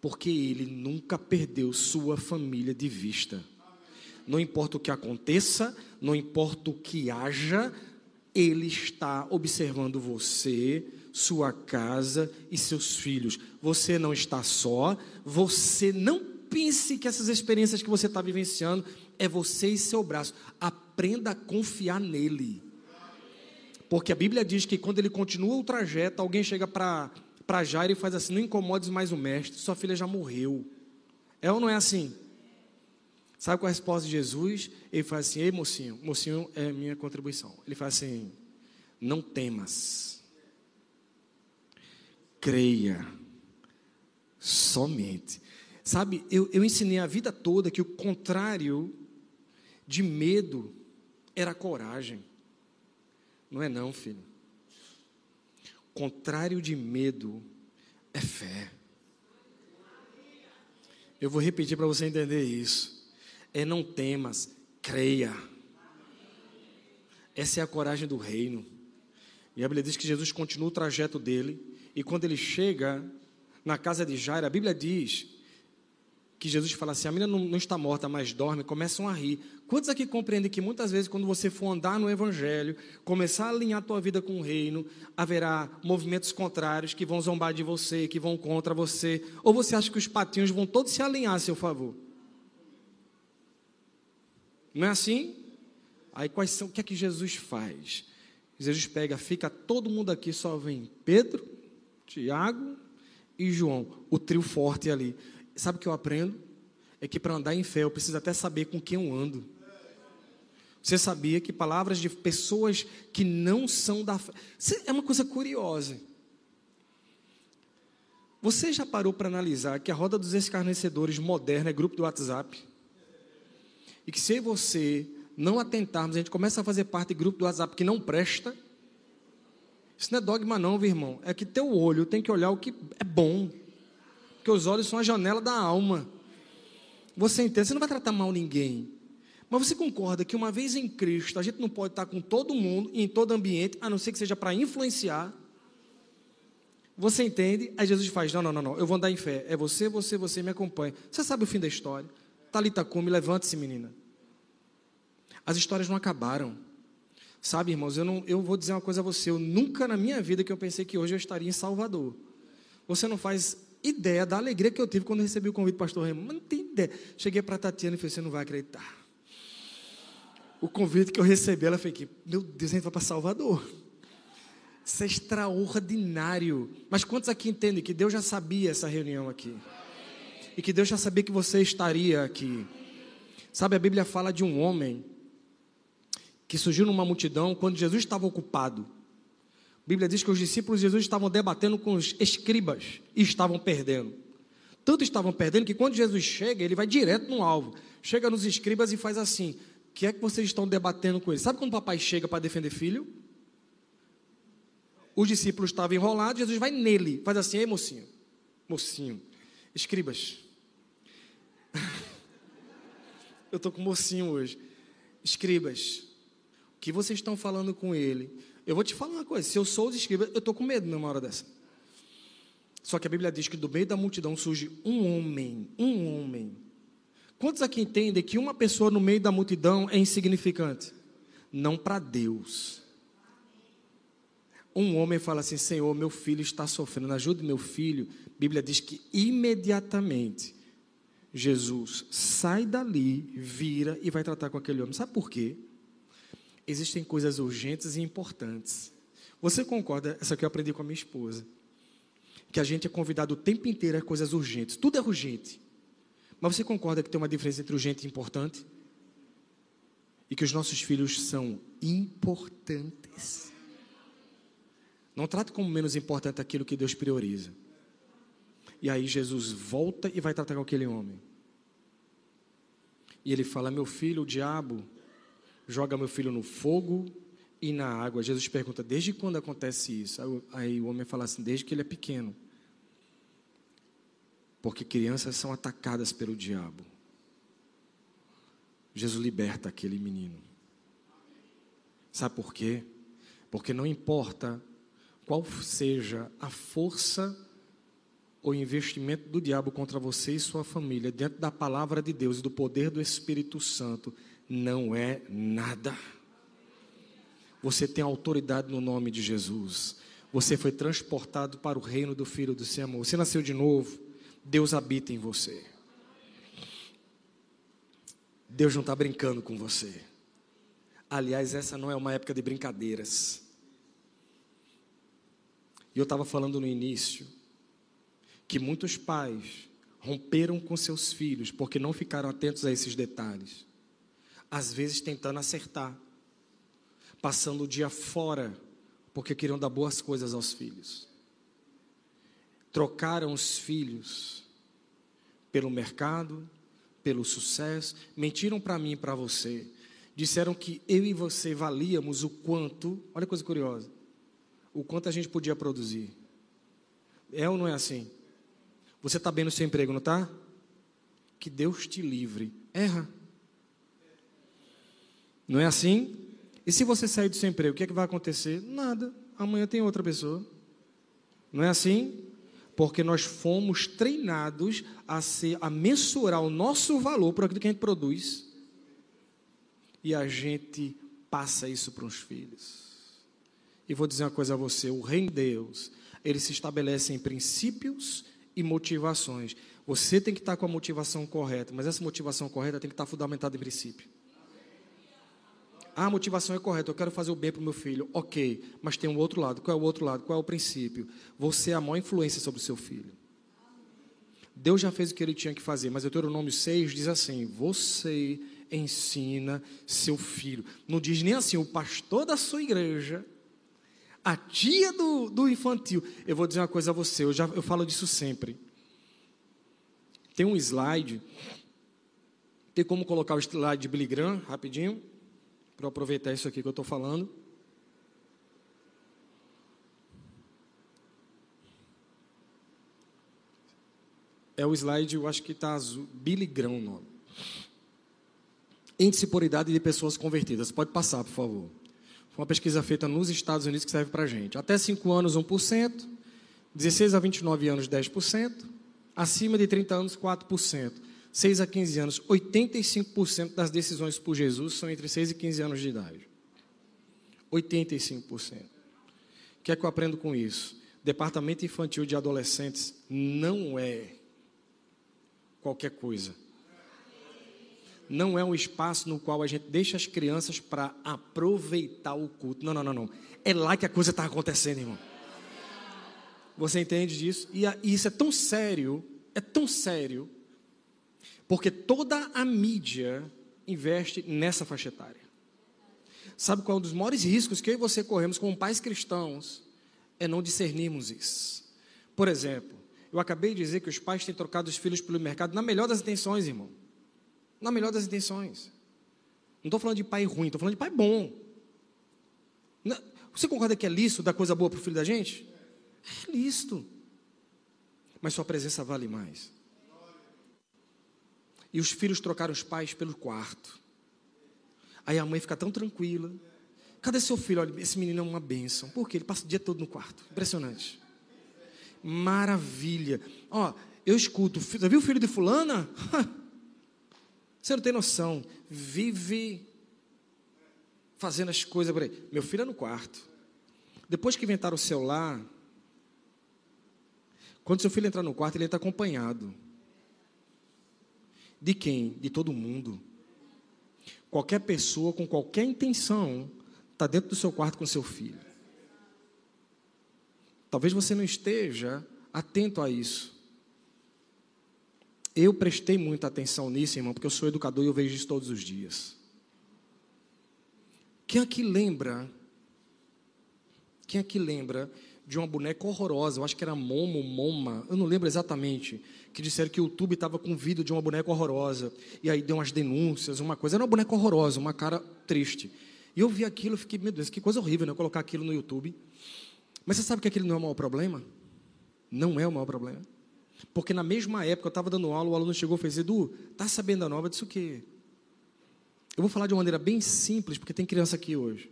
Porque ele nunca perdeu sua família de vista. Não importa o que aconteça, não importa o que haja, ele está observando você, sua casa e seus filhos. Você não está só, você não pense que essas experiências que você está vivenciando é você e seu braço. Aprenda a confiar nele. Porque a Bíblia diz que quando ele continua o trajeto, alguém chega para Jairo e faz assim: Não incomodes mais o mestre, sua filha já morreu. É ou não é assim? Sabe qual é a resposta de Jesus? Ele faz assim: Ei, mocinho, mocinho é minha contribuição. Ele faz assim: Não temas, creia somente. Sabe, eu, eu ensinei a vida toda que o contrário de medo era coragem. Não é, não, filho. Contrário de medo é fé. Eu vou repetir para você entender isso. É não temas, creia. Essa é a coragem do reino. E a Bíblia diz que Jesus continua o trajeto dele. E quando ele chega na casa de Jairo, a Bíblia diz que Jesus fala assim: a menina não, não, está morta, mas dorme, começam a rir. Quantos aqui compreendem que muitas vezes, quando você for andar no Evangelho, começar a alinhar a tua vida com o reino, haverá movimentos contrários que vão zombar de você, que vão contra você? Ou você acha que os patinhos vão todos se alinhar a seu favor? Não é assim? Aí quais são, o que é que Jesus faz? Jesus pega, fica todo mundo aqui, só vem Pedro, Tiago e João, o trio forte ali. Sabe o que eu aprendo? É que para andar em fé eu preciso até saber com quem eu ando. Você sabia que palavras de pessoas que não são da fé. É uma coisa curiosa. Você já parou para analisar que a roda dos escarnecedores moderna é grupo do WhatsApp? E que se você não atentarmos, a gente começa a fazer parte de grupo do WhatsApp que não presta. Isso não é dogma, não, meu irmão. É que teu olho tem que olhar o que é bom. Porque os olhos são a janela da alma. Você entende? Você não vai tratar mal ninguém. Mas você concorda que uma vez em Cristo, a gente não pode estar com todo mundo e em todo ambiente, a não ser que seja para influenciar. Você entende? Aí Jesus faz: não, não, não, não, eu vou andar em fé. É você, você, você me acompanha. Você sabe o fim da história. Talita come, levante-se, menina. As histórias não acabaram. Sabe, irmãos, eu, não, eu vou dizer uma coisa a você. Eu nunca na minha vida que eu pensei que hoje eu estaria em Salvador. Você não faz ideia da alegria que eu tive quando recebi o convite do pastor. Mas não tem ideia. Cheguei para a Tatiana e falei: você não vai acreditar. O convite que eu recebi, ela falou meu Deus, a gente vai para Salvador. Isso é extraordinário. Mas quantos aqui entendem que Deus já sabia essa reunião aqui? E que Deus já sabia que você estaria aqui. Sabe, a Bíblia fala de um homem que surgiu numa multidão quando Jesus estava ocupado. A Bíblia diz que os discípulos de Jesus estavam debatendo com os escribas e estavam perdendo. Tanto estavam perdendo que quando Jesus chega, ele vai direto no alvo. Chega nos escribas e faz assim: O que é que vocês estão debatendo com eles? Sabe quando o papai chega para defender filho? Os discípulos estavam enrolados, Jesus vai nele, faz assim: Ei, mocinho, mocinho, escribas. Eu estou com mocinho hoje. Escribas, o que vocês estão falando com ele? Eu vou te falar uma coisa: se eu sou os escribas, eu estou com medo numa hora dessa. Só que a Bíblia diz que do meio da multidão surge um homem, um homem. Quantos aqui entendem que uma pessoa no meio da multidão é insignificante? Não para Deus. Um homem fala assim: Senhor, meu filho está sofrendo, ajude meu filho. A Bíblia diz que imediatamente Jesus sai dali, vira e vai tratar com aquele homem. Sabe por quê? existem coisas urgentes e importantes. Você concorda? Essa aqui eu aprendi com a minha esposa. Que a gente é convidado o tempo inteiro a coisas urgentes. Tudo é urgente. Mas você concorda que tem uma diferença entre urgente e importante? E que os nossos filhos são importantes. Não trate como menos importante aquilo que Deus prioriza. E aí Jesus volta e vai tratar com aquele homem. E ele fala: Meu filho, o diabo joga meu filho no fogo e na água. Jesus pergunta: desde quando acontece isso? Aí o homem fala assim: desde que ele é pequeno. Porque crianças são atacadas pelo diabo. Jesus liberta aquele menino. Sabe por quê? Porque não importa qual seja a força ou investimento do diabo contra você e sua família, dentro da palavra de Deus e do poder do Espírito Santo, não é nada. Você tem autoridade no nome de Jesus. Você foi transportado para o reino do Filho do seu amor. Você nasceu de novo. Deus habita em você. Deus não está brincando com você. Aliás, essa não é uma época de brincadeiras. E eu estava falando no início que muitos pais romperam com seus filhos porque não ficaram atentos a esses detalhes. Às vezes tentando acertar, passando o dia fora porque queriam dar boas coisas aos filhos. Trocaram os filhos pelo mercado, pelo sucesso, mentiram para mim e para você. Disseram que eu e você valíamos o quanto, olha coisa curiosa, o quanto a gente podia produzir. É ou não é assim? Você está bem no seu emprego, não está? Que Deus te livre. Erra. Não é assim? E se você sair do seu emprego, o que é que vai acontecer? Nada. Amanhã tem outra pessoa. Não é assim? Porque nós fomos treinados a, ser, a mensurar o nosso valor por aquilo que a gente produz. E a gente passa isso para os filhos. E vou dizer uma coisa a você: o reino de Deus, ele se estabelece em princípios e motivações. Você tem que estar com a motivação correta, mas essa motivação correta tem que estar fundamentada em princípio. Ah, a motivação é correta, eu quero fazer o bem para o meu filho. Ok, mas tem um outro lado. Qual é o outro lado? Qual é o princípio? Você é a maior influência sobre o seu filho. Deus já fez o que ele tinha que fazer, mas Deuteronômio 6 diz assim: Você ensina seu filho. Não diz nem assim, o pastor da sua igreja a tia do, do infantil. Eu vou dizer uma coisa a você, eu, já, eu falo disso sempre. Tem um slide, tem como colocar o slide de Billy Graham, rapidinho, para aproveitar isso aqui que eu estou falando. É o slide, eu acho que está azul, Billy Graham o nome. Índice por idade de pessoas convertidas. Pode passar, por favor. Foi uma pesquisa feita nos Estados Unidos que serve para a gente. Até 5 anos, 1%. 16 a 29 anos, 10%. Acima de 30 anos, 4%. 6 a 15 anos, 85% das decisões por Jesus são entre 6 e 15 anos de idade. 85%. O que é que eu aprendo com isso? Departamento infantil de adolescentes não é qualquer coisa não é um espaço no qual a gente deixa as crianças para aproveitar o culto. Não, não, não, não. É lá que a coisa está acontecendo, irmão. Você entende disso? E, isso é tão sério, é tão sério, porque toda a mídia investe nessa faixa etária. Sabe qual é um dos maiores riscos que eu e você corremos como pais cristãos? É não discernirmos isso. Por exemplo, eu acabei de dizer que os pais têm trocado os filhos pelo mercado na melhor das intenções, irmão na melhor das intenções. Não estou falando de pai ruim, estou falando de pai bom. Você concorda que é lícito dar coisa boa para o filho da gente? É lícito. Mas sua presença vale mais. E os filhos trocaram os pais pelo quarto. Aí a mãe fica tão tranquila. Cadê seu filho? Olha, esse menino é uma bênção. Por quê? Ele passa o dia todo no quarto. Impressionante. Maravilha. Ó, eu escuto. Você viu o filho de fulana? Você não tem noção. Vive fazendo as coisas por aí. Meu filho é no quarto. Depois que inventaram o celular, quando seu filho entrar no quarto, ele está acompanhado. De quem? De todo mundo. Qualquer pessoa com qualquer intenção está dentro do seu quarto com seu filho. Talvez você não esteja atento a isso. Eu prestei muita atenção nisso, irmão, porque eu sou educador e eu vejo isso todos os dias. Quem aqui lembra? Quem aqui lembra de uma boneca horrorosa? Eu acho que era Momo, Moma, eu não lembro exatamente. Que disseram que o YouTube estava com vídeo de uma boneca horrorosa. E aí deu umas denúncias, uma coisa. Era uma boneca horrorosa, uma cara triste. E eu vi aquilo e fiquei, meu Deus, que coisa horrível, né? Colocar aquilo no YouTube. Mas você sabe que aquilo não é o maior problema? Não é o maior problema. Porque na mesma época eu estava dando aula, o aluno chegou e fez, Edu, tá sabendo a nova? Eu disse o quê? Eu vou falar de uma maneira bem simples, porque tem criança aqui hoje.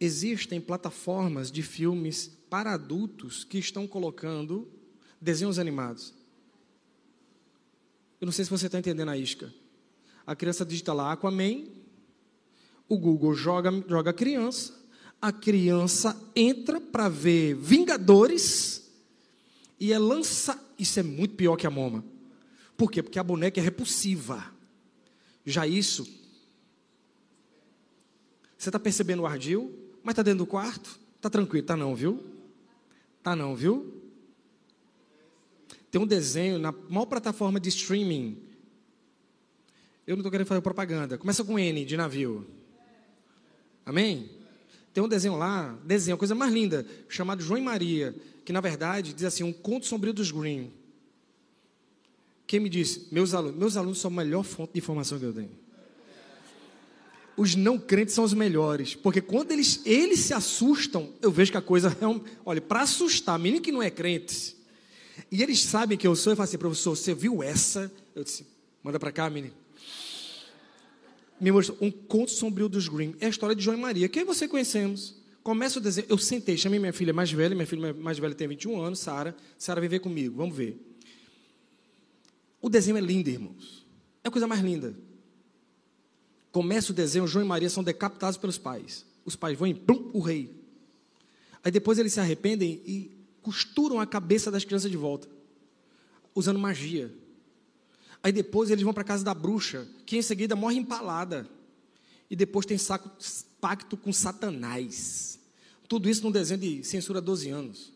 Existem plataformas de filmes para adultos que estão colocando desenhos animados. Eu não sei se você está entendendo a isca. A criança digita lá Aquaman, o Google joga, joga a criança, a criança entra para ver Vingadores e é lança. Isso é muito pior que a moma. Por quê? Porque a boneca é repulsiva. Já isso. Você está percebendo o ardil? Mas está dentro do quarto? Está tranquilo? Está não, viu? Está não, viu? Tem um desenho na maior plataforma de streaming. Eu não estou querendo fazer propaganda. Começa com N de navio. Amém? Tem um desenho lá, desenho, coisa mais linda, chamado João e Maria, que na verdade diz assim, um conto sombrio dos Green. Quem me disse? Meus alunos. Meus alunos são a melhor fonte de informação que eu tenho. Os não crentes são os melhores, porque quando eles, eles se assustam, eu vejo que a coisa é um. Olha, para assustar, menino que não é crente, e eles sabem que eu sou, eu falo assim, professor, você viu essa? Eu disse, manda para cá, menino. Me mostrou um conto sombrio dos Green. É a história de João e Maria. Quem você conhecemos? Começa o desenho. Eu sentei, chamei minha filha mais velha, minha filha mais velha tem 21 anos, Sara. Sara vem ver comigo, vamos ver. O desenho é lindo, irmãos. É a coisa mais linda. Começa o desenho, João e Maria são decapitados pelos pais. Os pais vão em plum, o rei. Aí depois eles se arrependem e costuram a cabeça das crianças de volta, usando magia. Aí depois eles vão para a casa da bruxa, que em seguida morre empalada. E depois tem saco, pacto com Satanás. Tudo isso num desenho de censura 12 anos.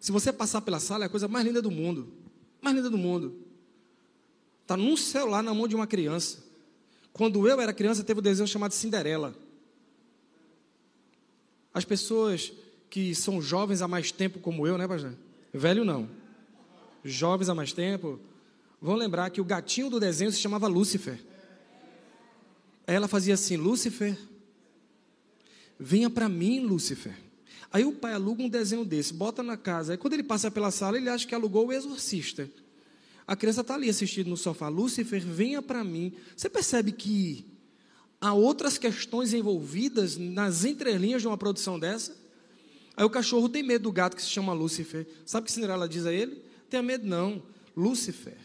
Se você passar pela sala, é a coisa mais linda do mundo. Mais linda do mundo. Está num celular na mão de uma criança. Quando eu era criança, teve um desenho chamado Cinderela. As pessoas que são jovens há mais tempo, como eu, né, pastor? Velho não. Jovens há mais tempo, vão lembrar que o gatinho do desenho se chamava Lúcifer. Ela fazia assim: Lúcifer, venha para mim, Lúcifer. Aí o pai aluga um desenho desse, bota na casa. Aí quando ele passa pela sala, ele acha que alugou o exorcista. A criança está ali assistindo no sofá. Lúcifer, venha para mim. Você percebe que há outras questões envolvidas nas entrelinhas de uma produção dessa? Aí o cachorro tem medo do gato que se chama Lúcifer. Sabe o que Cinderela diz a ele? Tenha medo não. Lúcifer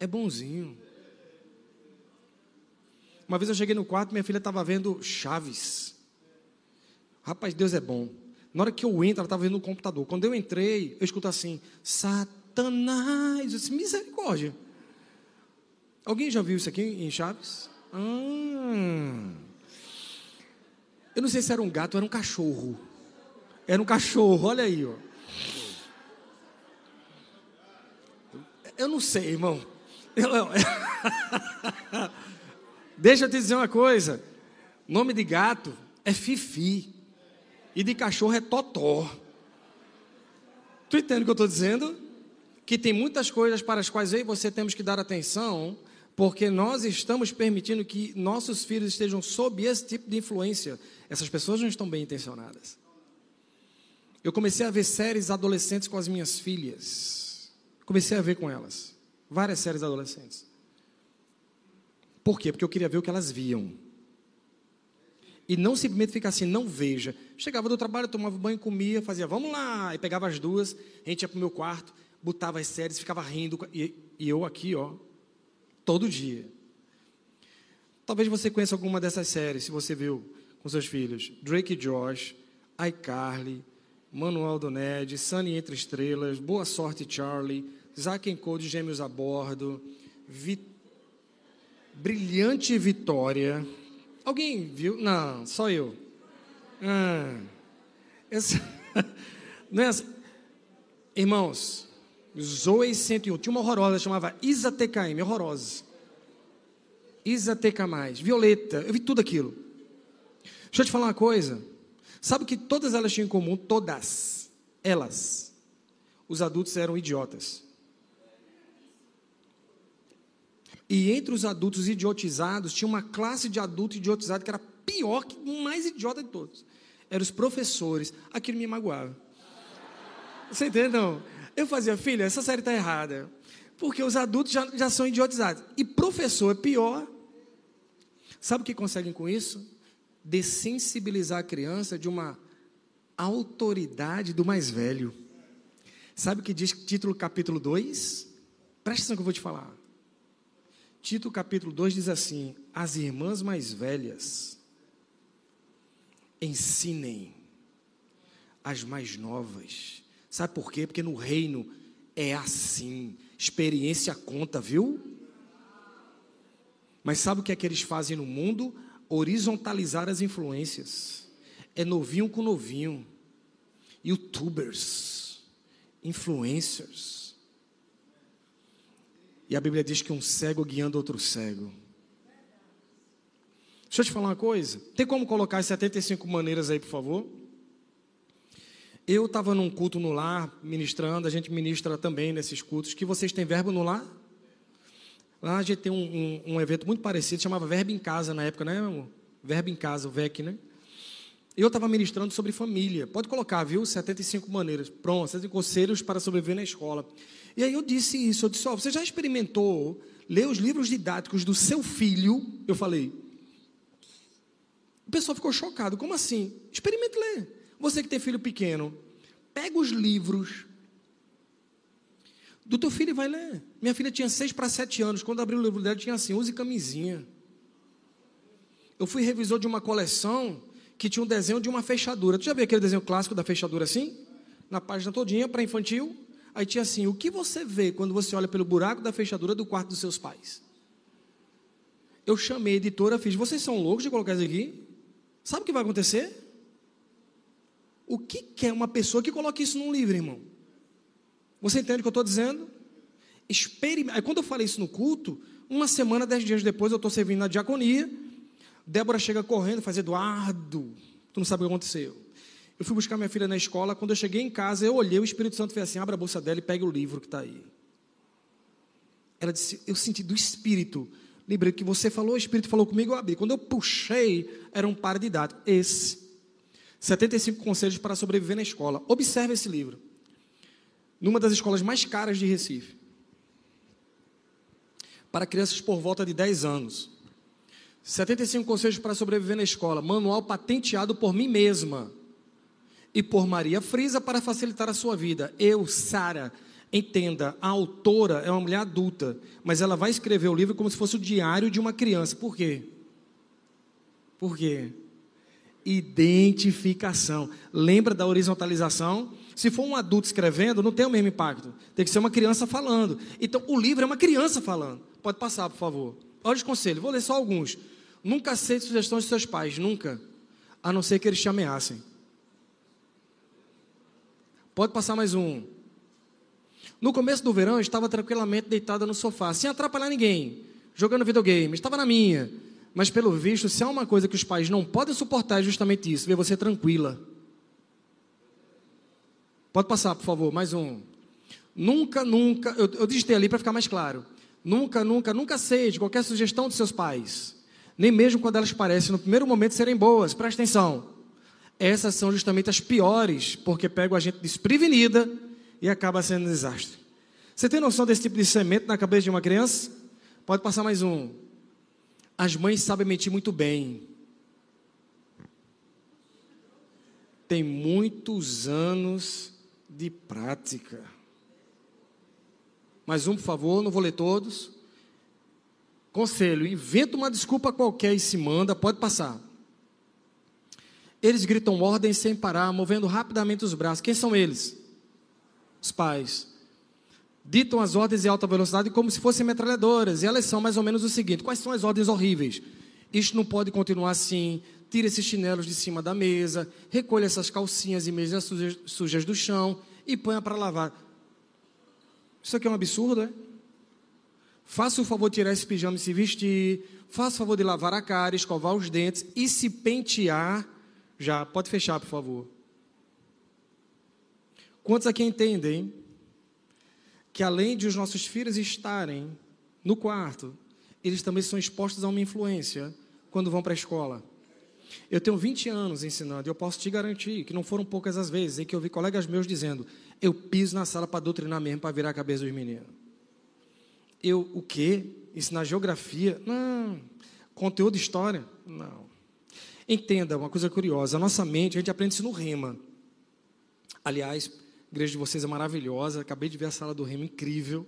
é bonzinho. Uma vez eu cheguei no quarto, minha filha estava vendo Chaves. Rapaz, Deus é bom. Na hora que eu entro, ela estava vendo no computador. Quando eu entrei, eu escuto assim: Satanás. Eu disse, misericórdia. Alguém já viu isso aqui em Chaves? Hum. Eu não sei se era um gato ou era um cachorro. Era um cachorro, olha aí, ó. Eu não sei, irmão. Eu, eu... Deixa eu te dizer uma coisa. Nome de gato é Fifi. E de cachorro é Totó. Tu entende o que eu estou dizendo? que tem muitas coisas para as quais eu e você temos que dar atenção, porque nós estamos permitindo que nossos filhos estejam sob esse tipo de influência. Essas pessoas não estão bem intencionadas. Eu comecei a ver séries adolescentes com as minhas filhas. Comecei a ver com elas. Várias séries adolescentes. Por quê? Porque eu queria ver o que elas viam. E não simplesmente ficar assim, não veja. Chegava do trabalho, tomava banho, comia, fazia, vamos lá. E pegava as duas, a gente ia para o meu quarto botava as séries, ficava rindo, e, e eu aqui, ó, todo dia. Talvez você conheça alguma dessas séries, se você viu com seus filhos. Drake e Josh, iCarly, Manual do Ned, Sunny Entre Estrelas, Boa Sorte Charlie, Zack and Gêmeos a Bordo, Vi... Brilhante Vitória. Alguém viu? Não, só eu. Ah, essa... Não é assim. Irmãos, Zoe 101. Tinha uma horrorosa, chamava Isa TKM, horrorosa. Isa TK+, Violeta, eu vi tudo aquilo. Deixa eu te falar uma coisa. Sabe o que todas elas tinham em comum? Todas. Elas. Os adultos eram idiotas. E entre os adultos idiotizados, tinha uma classe de adulto idiotizado que era pior que o mais idiota de todos. Eram os professores. Aquilo me magoava. Você entende? Não? Eu fazia, filha, essa série está errada. Porque os adultos já, já são idiotizados. E professor é pior. Sabe o que conseguem com isso? Dessensibilizar a criança de uma autoridade do mais velho. Sabe o que diz título capítulo 2? Presta atenção que eu vou te falar. Título capítulo 2 diz assim: As irmãs mais velhas ensinem as mais novas Sabe por quê? Porque no reino é assim. Experiência conta, viu? Mas sabe o que é que eles fazem no mundo? Horizontalizar as influências. É novinho com novinho. Youtubers, influencers. E a Bíblia diz que um cego guiando outro cego. Deixa eu te falar uma coisa. Tem como colocar as 75 maneiras aí, por favor? Eu estava num culto no lar, ministrando, a gente ministra também nesses cultos. Que vocês têm verbo no lar? Lá a gente tem um, um, um evento muito parecido, chamava Verbo em Casa na época, né, meu amor? Verbo em Casa, o VEC, né? Eu estava ministrando sobre família. Pode colocar, viu? 75 maneiras. Pronto, 75 conselhos para sobreviver na escola. E aí eu disse isso. Eu disse: oh, você já experimentou ler os livros didáticos do seu filho? Eu falei. O pessoal ficou chocado. Como assim? Experimente ler. Você que tem filho pequeno, pega os livros do teu filho e vai ler. Minha filha tinha seis para sete anos. Quando abriu o livro dela, tinha assim: use camisinha. Eu fui revisor de uma coleção que tinha um desenho de uma fechadura. Tu já viu aquele desenho clássico da fechadura assim? Na página todinha, para infantil. Aí tinha assim: o que você vê quando você olha pelo buraco da fechadura do quarto dos seus pais? Eu chamei a editora, fiz: vocês são loucos de colocar isso aqui? Sabe o que vai acontecer? O que quer uma pessoa que coloque isso num livro, irmão? Você entende o que eu estou dizendo? Experime... Aí quando eu falei isso no culto, uma semana, dez dias depois, eu estou servindo na diaconia. Débora chega correndo e faz, Eduardo, tu não sabe o que aconteceu. Eu fui buscar minha filha na escola, quando eu cheguei em casa, eu olhei, o Espírito Santo fez assim, abre a bolsa dela e pega o livro que está aí. Ela disse, eu senti do Espírito. Lembrei que você falou, o Espírito falou comigo, eu abri. Quando eu puxei, era um par de dados. Esse. 75 conselhos para sobreviver na escola. Observe esse livro. Numa das escolas mais caras de Recife. Para crianças por volta de 10 anos. 75 conselhos para sobreviver na escola. Manual patenteado por mim mesma e por Maria Frisa para facilitar a sua vida. Eu, Sara, entenda, a autora é uma mulher adulta, mas ela vai escrever o livro como se fosse o diário de uma criança. Por quê? Por quê? Identificação. Lembra da horizontalização? Se for um adulto escrevendo, não tem o mesmo impacto. Tem que ser uma criança falando. Então, o livro é uma criança falando. Pode passar, por favor. Olha os conselhos, vou ler só alguns. Nunca aceite sugestões de seus pais, nunca. A não ser que eles te ameacem. Pode passar mais um. No começo do verão, eu estava tranquilamente deitada no sofá, sem atrapalhar ninguém, jogando videogame. Estava na minha. Mas, pelo visto, se há uma coisa que os pais não podem suportar, é justamente isso: ver você tranquila. Pode passar, por favor, mais um. Nunca, nunca, eu, eu digitei ali para ficar mais claro. Nunca, nunca, nunca aceite qualquer sugestão dos seus pais nem mesmo quando elas parecem no primeiro momento serem boas. Presta atenção. Essas são justamente as piores, porque pegam a gente desprevenida e acaba sendo um desastre. Você tem noção desse tipo de semente na cabeça de uma criança? Pode passar mais um. As mães sabem mentir muito bem. Tem muitos anos de prática. Mais um, por favor, não vou ler todos. Conselho: inventa uma desculpa qualquer e se manda, pode passar. Eles gritam ordens sem parar, movendo rapidamente os braços. Quem são eles? Os pais. Ditam as ordens em alta velocidade como se fossem metralhadoras. E elas são mais ou menos o seguinte: quais são as ordens horríveis? Isto não pode continuar assim. Tira esses chinelos de cima da mesa, recolha essas calcinhas e meias sujas, sujas do chão e ponha para lavar. Isso aqui é um absurdo, é? Faça o favor de tirar esse pijama e se vestir. Faça o favor de lavar a cara, escovar os dentes e se pentear. Já, pode fechar, por favor. Quantos aqui entendem que além de os nossos filhos estarem no quarto, eles também são expostos a uma influência quando vão para a escola? Eu tenho 20 anos ensinando e eu posso te garantir que não foram poucas as vezes em que eu vi colegas meus dizendo: eu piso na sala para doutrinar mesmo, para virar a cabeça dos meninos. Eu, o quê? Ensinar geografia? Não. Conteúdo de história? Não. Entenda uma coisa curiosa: a nossa mente, a gente aprende isso no Rema. Aliás, a igreja de vocês é maravilhosa. Acabei de ver a sala do Rema, incrível.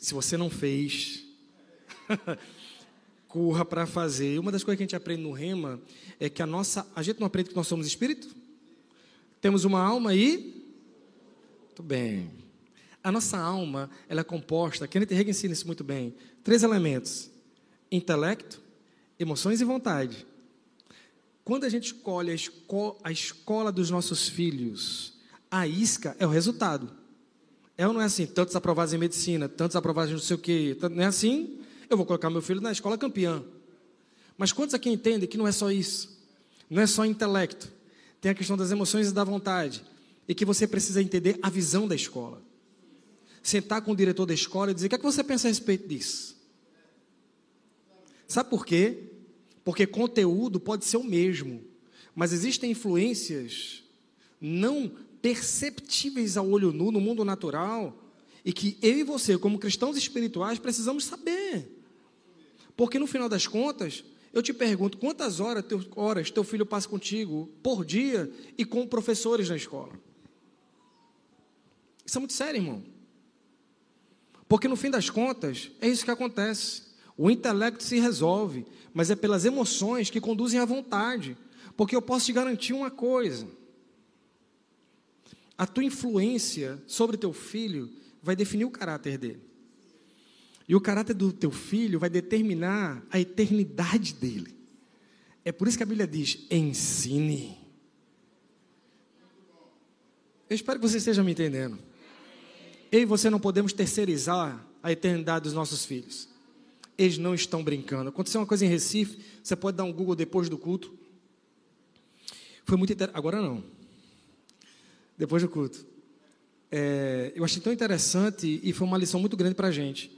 Se você não fez, corra para fazer. Uma das coisas que a gente aprende no Rema é que a nossa. A gente não aprende que nós somos espírito? Temos uma alma e. Muito bem. A nossa alma, ela é composta, Kenneth Hagin ensina isso muito bem, três elementos: intelecto, emoções e vontade. Quando a gente escolhe a, esco a escola dos nossos filhos, a isca é o resultado. É ou não é assim? Tantos aprovados em medicina, tantos aprovados em não sei o quê. Não é assim? Eu vou colocar meu filho na escola campeã. Mas quantos aqui entendem que não é só isso? Não é só intelecto. Tem a questão das emoções e da vontade. E que você precisa entender a visão da escola. Sentar com o diretor da escola e dizer: o que, é que você pensa a respeito disso? Sabe por quê? Porque conteúdo pode ser o mesmo, mas existem influências não perceptíveis ao olho nu no mundo natural e que eu e você, como cristãos espirituais, precisamos saber. Porque no final das contas, eu te pergunto, quantas horas teu, horas teu filho passa contigo por dia e com professores na escola? Isso é muito sério, irmão. Porque no fim das contas, é isso que acontece. O intelecto se resolve, mas é pelas emoções que conduzem à vontade. Porque eu posso te garantir uma coisa: a tua influência sobre teu filho vai definir o caráter dele. E o caráter do teu filho vai determinar a eternidade dele. É por isso que a Bíblia diz: ensine. Eu espero que você esteja me entendendo. Eu e você não podemos terceirizar a eternidade dos nossos filhos. Eles não estão brincando. Aconteceu uma coisa em Recife, você pode dar um Google depois do culto. Foi muito interessante. Agora não. Depois do culto. É, eu achei tão interessante e foi uma lição muito grande para a gente.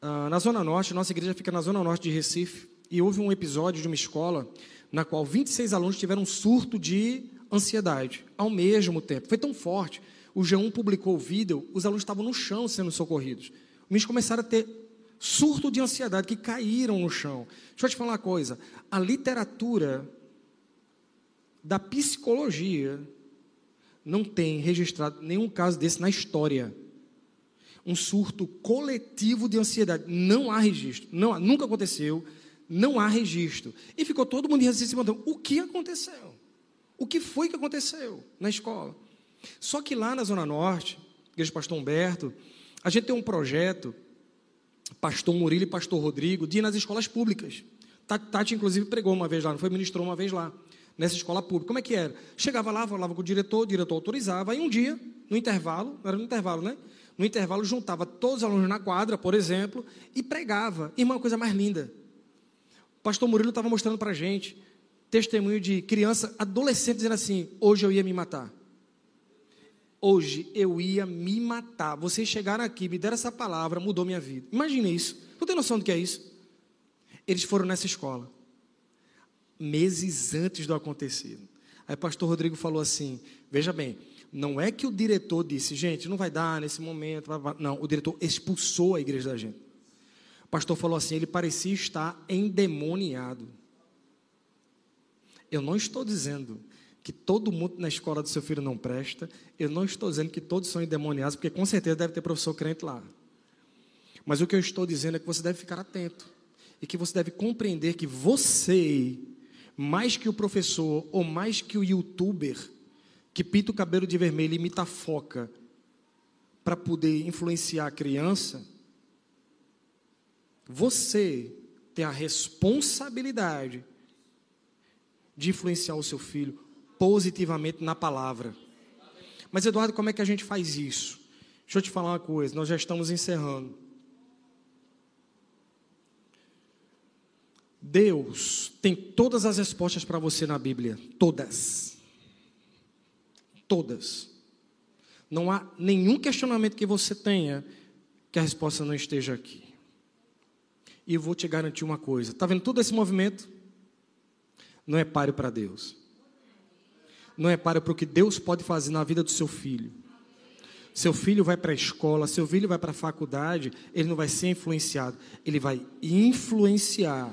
Ah, na Zona Norte, nossa igreja fica na Zona Norte de Recife, e houve um episódio de uma escola na qual 26 alunos tiveram um surto de ansiedade ao mesmo tempo. Foi tão forte. O G1 publicou o vídeo, os alunos estavam no chão sendo socorridos. Os começaram a ter surto de ansiedade, que caíram no chão. Deixa eu te falar uma coisa: a literatura da psicologia não tem registrado nenhum caso desse na história. Um surto coletivo de ansiedade. Não há registro. Não, nunca aconteceu. Não há registro. E ficou todo mundo se perguntando: o que aconteceu? O que foi que aconteceu na escola? Só que lá na Zona Norte, igreja Pastor Humberto, a gente tem um projeto, Pastor Murilo e Pastor Rodrigo, de ir nas escolas públicas. Tati, inclusive, pregou uma vez lá, não foi? Ministrou uma vez lá nessa escola pública. Como é que era? Chegava lá, falava com o diretor, o diretor autorizava, aí um dia, no intervalo, era no intervalo, né? No intervalo, juntava todos os alunos na quadra, por exemplo, e pregava. Irmã, uma coisa mais linda. O pastor Murilo estava mostrando para a gente testemunho de criança, adolescente, dizendo assim: hoje eu ia me matar. Hoje eu ia me matar. Vocês chegaram aqui, me deram essa palavra, mudou minha vida. Imagine isso. Não tem noção do que é isso? Eles foram nessa escola meses antes do acontecido. Aí o pastor Rodrigo falou assim: veja bem, não é que o diretor disse, gente, não vai dar nesse momento. Não, o diretor expulsou a igreja da gente. O pastor falou assim: ele parecia estar endemoniado. Eu não estou dizendo que todo mundo na escola do seu filho não presta. Eu não estou dizendo que todos são endemoniados, porque com certeza deve ter professor crente lá. Mas o que eu estou dizendo é que você deve ficar atento e que você deve compreender que você mais que o professor ou mais que o youtuber que pinta o cabelo de vermelho e imita a foca para poder influenciar a criança, você tem a responsabilidade de influenciar o seu filho positivamente na palavra. Mas Eduardo, como é que a gente faz isso? Deixa eu te falar uma coisa, nós já estamos encerrando. Deus tem todas as respostas para você na Bíblia, todas. Todas. Não há nenhum questionamento que você tenha que a resposta não esteja aqui. E eu vou te garantir uma coisa: está vendo todo esse movimento? Não é páreo para Deus. Não é páreo para o que Deus pode fazer na vida do seu filho. Seu filho vai para a escola, seu filho vai para a faculdade, ele não vai ser influenciado, ele vai influenciar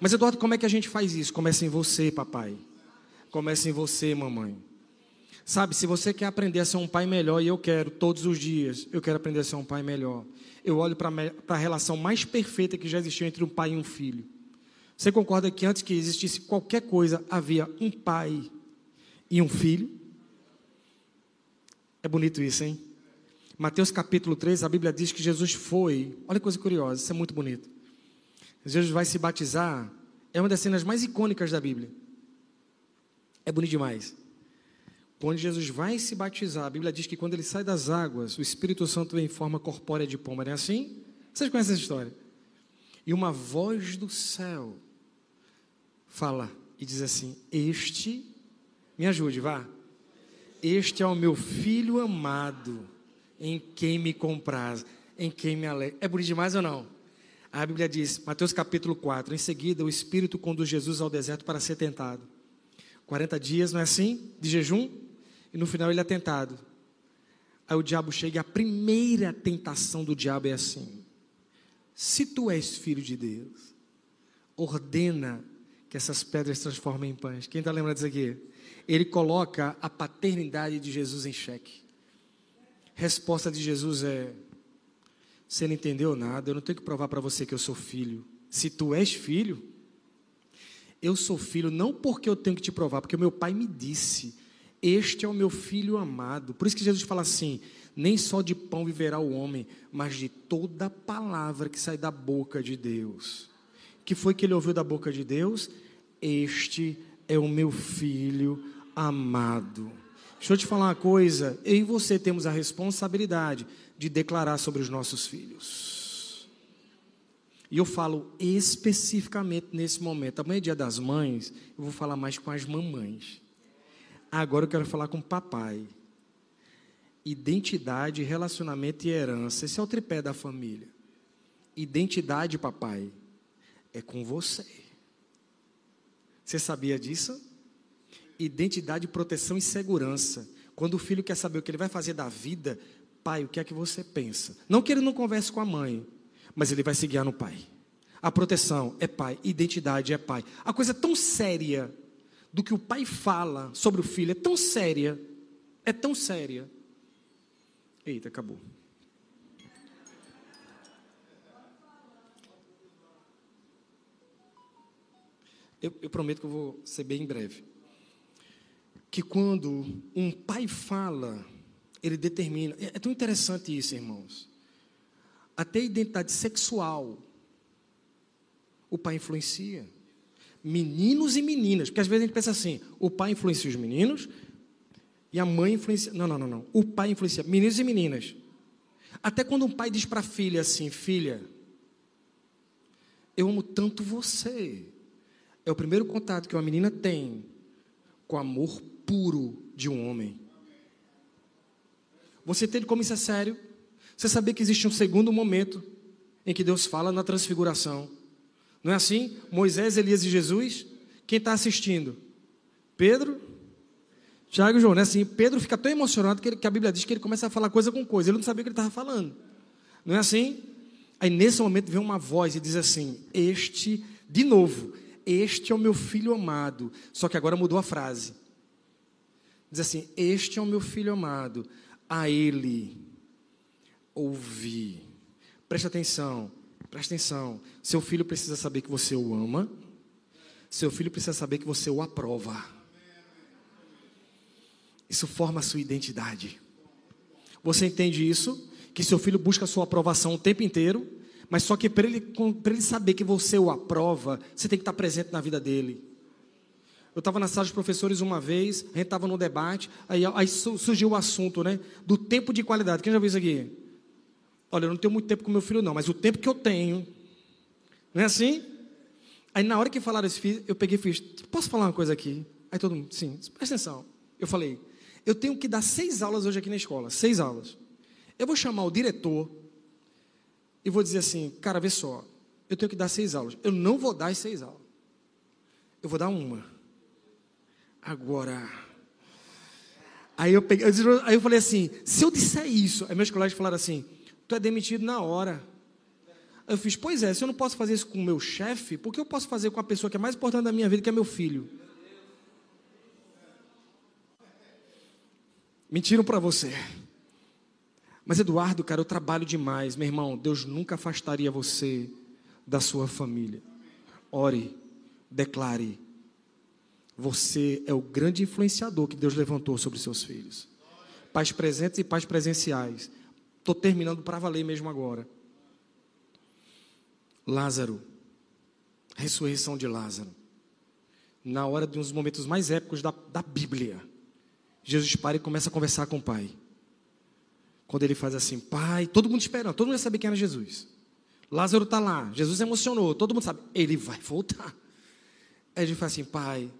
mas Eduardo, como é que a gente faz isso? Começa em você, papai. Começa em você, mamãe. Sabe, se você quer aprender a ser um pai melhor, e eu quero todos os dias, eu quero aprender a ser um pai melhor. Eu olho para a relação mais perfeita que já existiu entre um pai e um filho. Você concorda que antes que existisse qualquer coisa, havia um pai e um filho? É bonito isso, hein? Mateus capítulo 3, a Bíblia diz que Jesus foi. Olha que coisa curiosa, isso é muito bonito. Jesus vai se batizar, é uma das cenas mais icônicas da Bíblia. É bonito demais. Quando Jesus vai se batizar, a Bíblia diz que quando ele sai das águas, o Espírito Santo vem em forma corpórea de pomba, não é assim? Vocês conhecem essa história? E uma voz do céu fala e diz assim: Este, me ajude, vá. Este é o meu filho amado, em quem me compraz, em quem me alegro. É bonito demais ou não? A Bíblia diz, Mateus capítulo 4, em seguida o Espírito conduz Jesus ao deserto para ser tentado. 40 dias, não é assim? De jejum? E no final ele é tentado. Aí o diabo chega e a primeira tentação do diabo é assim: Se tu és filho de Deus, ordena que essas pedras transformem em pães. Quem está lembrando disso aqui? Ele coloca a paternidade de Jesus em xeque. Resposta de Jesus é: Você não entendeu nada, eu não tenho que provar para você que eu sou filho. Se tu és filho, eu sou filho não porque eu tenho que te provar, porque o meu pai me disse: Este é o meu filho amado. Por isso que Jesus fala assim: Nem só de pão viverá o homem, mas de toda palavra que sai da boca de Deus. Que foi que ele ouviu da boca de Deus? Este é o meu filho amado. Deixa eu te falar uma coisa, eu e você temos a responsabilidade de declarar sobre os nossos filhos. E eu falo especificamente nesse momento. Amanhã é dia das mães, eu vou falar mais com as mamães. Agora eu quero falar com o papai. Identidade, relacionamento e herança. Esse é o tripé da família. Identidade, papai, é com você. Você sabia disso? Identidade, proteção e segurança. Quando o filho quer saber o que ele vai fazer da vida, pai, o que é que você pensa? Não que ele não converse com a mãe, mas ele vai se guiar no pai. A proteção é pai, identidade é pai. A coisa tão séria do que o pai fala sobre o filho é tão séria, é tão séria. Eita, acabou. Eu, eu prometo que eu vou ser bem breve. Que quando um pai fala, ele determina. É, é tão interessante isso, irmãos. Até a identidade sexual, o pai influencia. Meninos e meninas, porque às vezes a gente pensa assim: o pai influencia os meninos e a mãe influencia. Não, não, não, não. O pai influencia meninos e meninas. Até quando um pai diz para a filha assim: filha, eu amo tanto você é o primeiro contato que uma menina tem com o amor puro de um homem. Você tem como isso é sério? Você sabia que existe um segundo momento em que Deus fala na transfiguração? Não é assim? Moisés, Elias e Jesus? Quem está assistindo? Pedro, Tiago e João, não é assim? Pedro fica tão emocionado que, ele, que, a Bíblia diz que ele começa a falar coisa com coisa. Ele não sabia o que ele estava falando. Não é assim? Aí nesse momento vem uma voz e diz assim: Este, de novo, este é o meu filho amado. Só que agora mudou a frase. Diz assim: Este é o meu filho amado. A ele ouvi. Preste atenção, preste atenção. Seu filho precisa saber que você o ama. Seu filho precisa saber que você o aprova. Isso forma a sua identidade. Você entende isso? Que seu filho busca a sua aprovação o tempo inteiro mas só que para ele, ele saber que você o aprova, você tem que estar presente na vida dele. Eu estava na sala de professores uma vez, a gente estava no debate, aí, aí, surgiu o assunto, né? Do tempo de qualidade. Quem já viu isso aqui? Olha, eu não tenho muito tempo com meu filho, não, mas o tempo que eu tenho. Não é assim? Aí na hora que falaram isso, eu peguei e fiz, posso falar uma coisa aqui? Aí todo mundo, sim, presta atenção. Eu falei, eu tenho que dar seis aulas hoje aqui na escola, seis aulas. Eu vou chamar o diretor, e vou dizer assim, cara, vê só, eu tenho que dar seis aulas. Eu não vou dar as seis aulas. Eu vou dar uma. Agora. Aí eu, peguei, aí eu falei assim, se eu disser isso, aí meus colegas falaram assim, tu é demitido na hora. Eu fiz, pois é, se eu não posso fazer isso com o meu chefe, por que eu posso fazer com a pessoa que é mais importante da minha vida, que é meu filho? Mentiram para você. Mas Eduardo, cara, eu trabalho demais. Meu irmão, Deus nunca afastaria você da sua família. Ore, declare. Você é o grande influenciador que Deus levantou sobre seus filhos. Pais presentes e pais presenciais. Estou terminando para valer mesmo agora. Lázaro. Ressurreição de Lázaro. Na hora de um dos momentos mais épicos da, da Bíblia. Jesus para e começa a conversar com o pai. Quando ele faz assim, pai, todo mundo esperando, todo mundo ia saber quem era Jesus. Lázaro está lá, Jesus emocionou, todo mundo sabe, ele vai voltar. Aí ele fala assim, pai,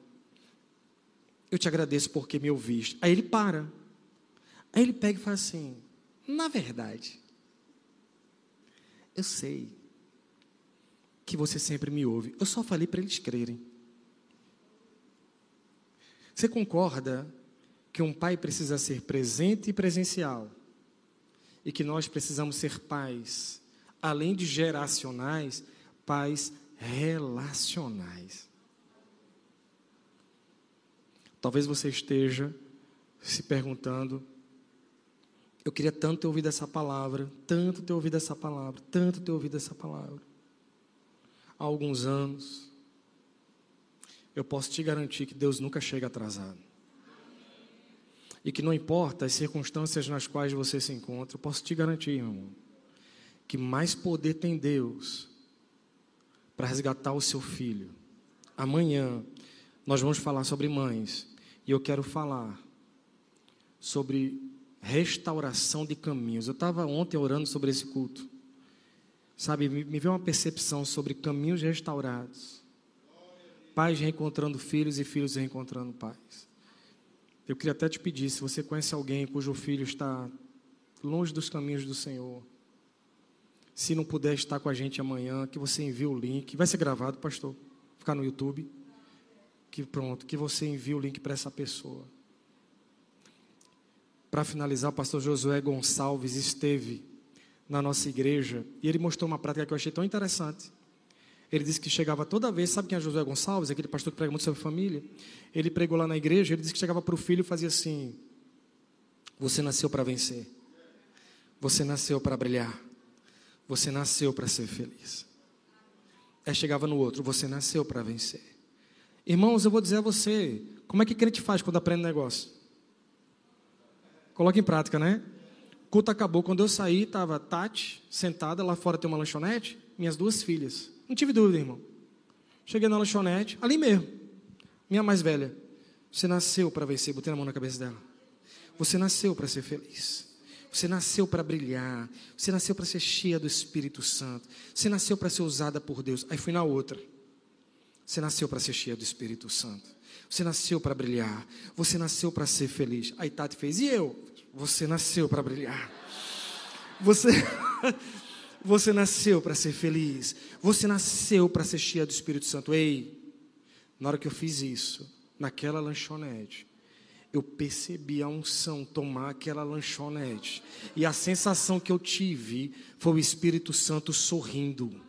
eu te agradeço porque me ouviste. Aí ele para. Aí ele pega e fala assim, na verdade, eu sei que você sempre me ouve. Eu só falei para eles crerem. Você concorda que um pai precisa ser presente e presencial? E que nós precisamos ser pais, além de geracionais, pais relacionais. Talvez você esteja se perguntando: eu queria tanto ter ouvido essa palavra, tanto ter ouvido essa palavra, tanto ter ouvido essa palavra. Há alguns anos, eu posso te garantir que Deus nunca chega atrasado. E que não importa as circunstâncias nas quais você se encontra, eu posso te garantir, irmão, que mais poder tem Deus para resgatar o seu filho. Amanhã nós vamos falar sobre mães, e eu quero falar sobre restauração de caminhos. Eu estava ontem orando sobre esse culto. Sabe, me, me veio uma percepção sobre caminhos restaurados. Pais reencontrando filhos e filhos reencontrando pais. Eu queria até te pedir, se você conhece alguém cujo filho está longe dos caminhos do Senhor, se não puder estar com a gente amanhã, que você envie o link. Vai ser gravado, pastor? Ficar no YouTube. Que pronto, que você envie o link para essa pessoa. Para finalizar, o pastor Josué Gonçalves esteve na nossa igreja e ele mostrou uma prática que eu achei tão interessante. Ele disse que chegava toda vez, sabe quem é Josué Gonçalves? Aquele pastor que prega muito sobre família. Ele pregou lá na igreja, ele disse que chegava para o filho e fazia assim: Você nasceu para vencer. Você nasceu para brilhar. Você nasceu para ser feliz. Aí chegava no outro: Você nasceu para vencer. Irmãos, eu vou dizer a você: como é que crente faz quando aprende negócio? Coloca em prática, né? Culto acabou. Quando eu saí, estava Tati sentada. Lá fora tem uma lanchonete. Minhas duas filhas. Não tive dúvida, irmão. Cheguei na lanchonete, ali mesmo. Minha mais velha. Você nasceu para vencer. Botei na mão na cabeça dela. Você nasceu para ser feliz. Você nasceu para brilhar. Você nasceu para ser cheia do Espírito Santo. Você nasceu para ser usada por Deus. Aí fui na outra. Você nasceu para ser cheia do Espírito Santo. Você nasceu para brilhar. Você nasceu para ser feliz. Aí Tati fez, e eu? Você nasceu para brilhar. Você, você nasceu para ser feliz. Você nasceu para ser cheia do Espírito Santo. Ei, na hora que eu fiz isso, naquela lanchonete, eu percebi a unção tomar aquela lanchonete. E a sensação que eu tive foi o Espírito Santo sorrindo.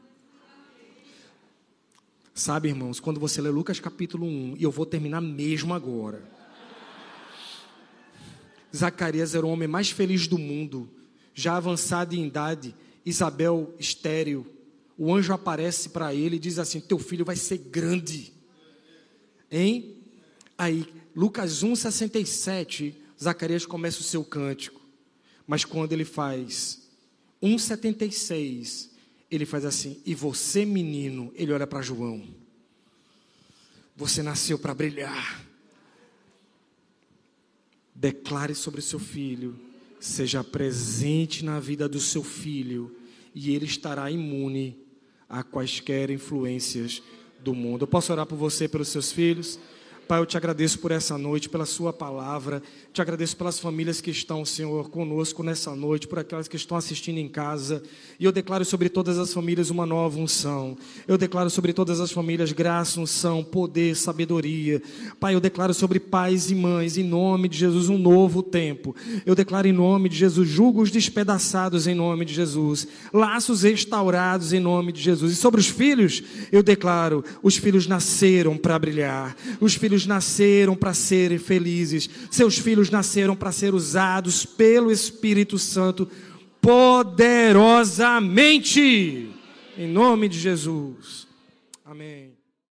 Sabe, irmãos, quando você lê Lucas capítulo 1, e eu vou terminar mesmo agora. Zacarias era o homem mais feliz do mundo, já avançado em idade, Isabel estéril. O anjo aparece para ele e diz assim: Teu filho vai ser grande. Hein? Aí, Lucas 1,67, Zacarias começa o seu cântico. Mas quando ele faz 1,76, ele faz assim: E você, menino, ele olha para João. Você nasceu para brilhar. Declare sobre seu filho, seja presente na vida do seu filho, e ele estará imune a quaisquer influências do mundo. Eu posso orar por você pelos seus filhos? Pai, eu te agradeço por essa noite, pela Sua palavra. Te agradeço pelas famílias que estão, Senhor, conosco nessa noite, por aquelas que estão assistindo em casa. E eu declaro sobre todas as famílias uma nova unção. Eu declaro sobre todas as famílias graça, unção, poder, sabedoria. Pai, eu declaro sobre pais e mães, em nome de Jesus, um novo tempo. Eu declaro em nome de Jesus, julgos despedaçados em nome de Jesus, laços restaurados em nome de Jesus. E sobre os filhos, eu declaro: os filhos nasceram para brilhar. Os filhos filhos nasceram para serem felizes, seus filhos nasceram para ser usados pelo Espírito Santo poderosamente. Em nome de Jesus.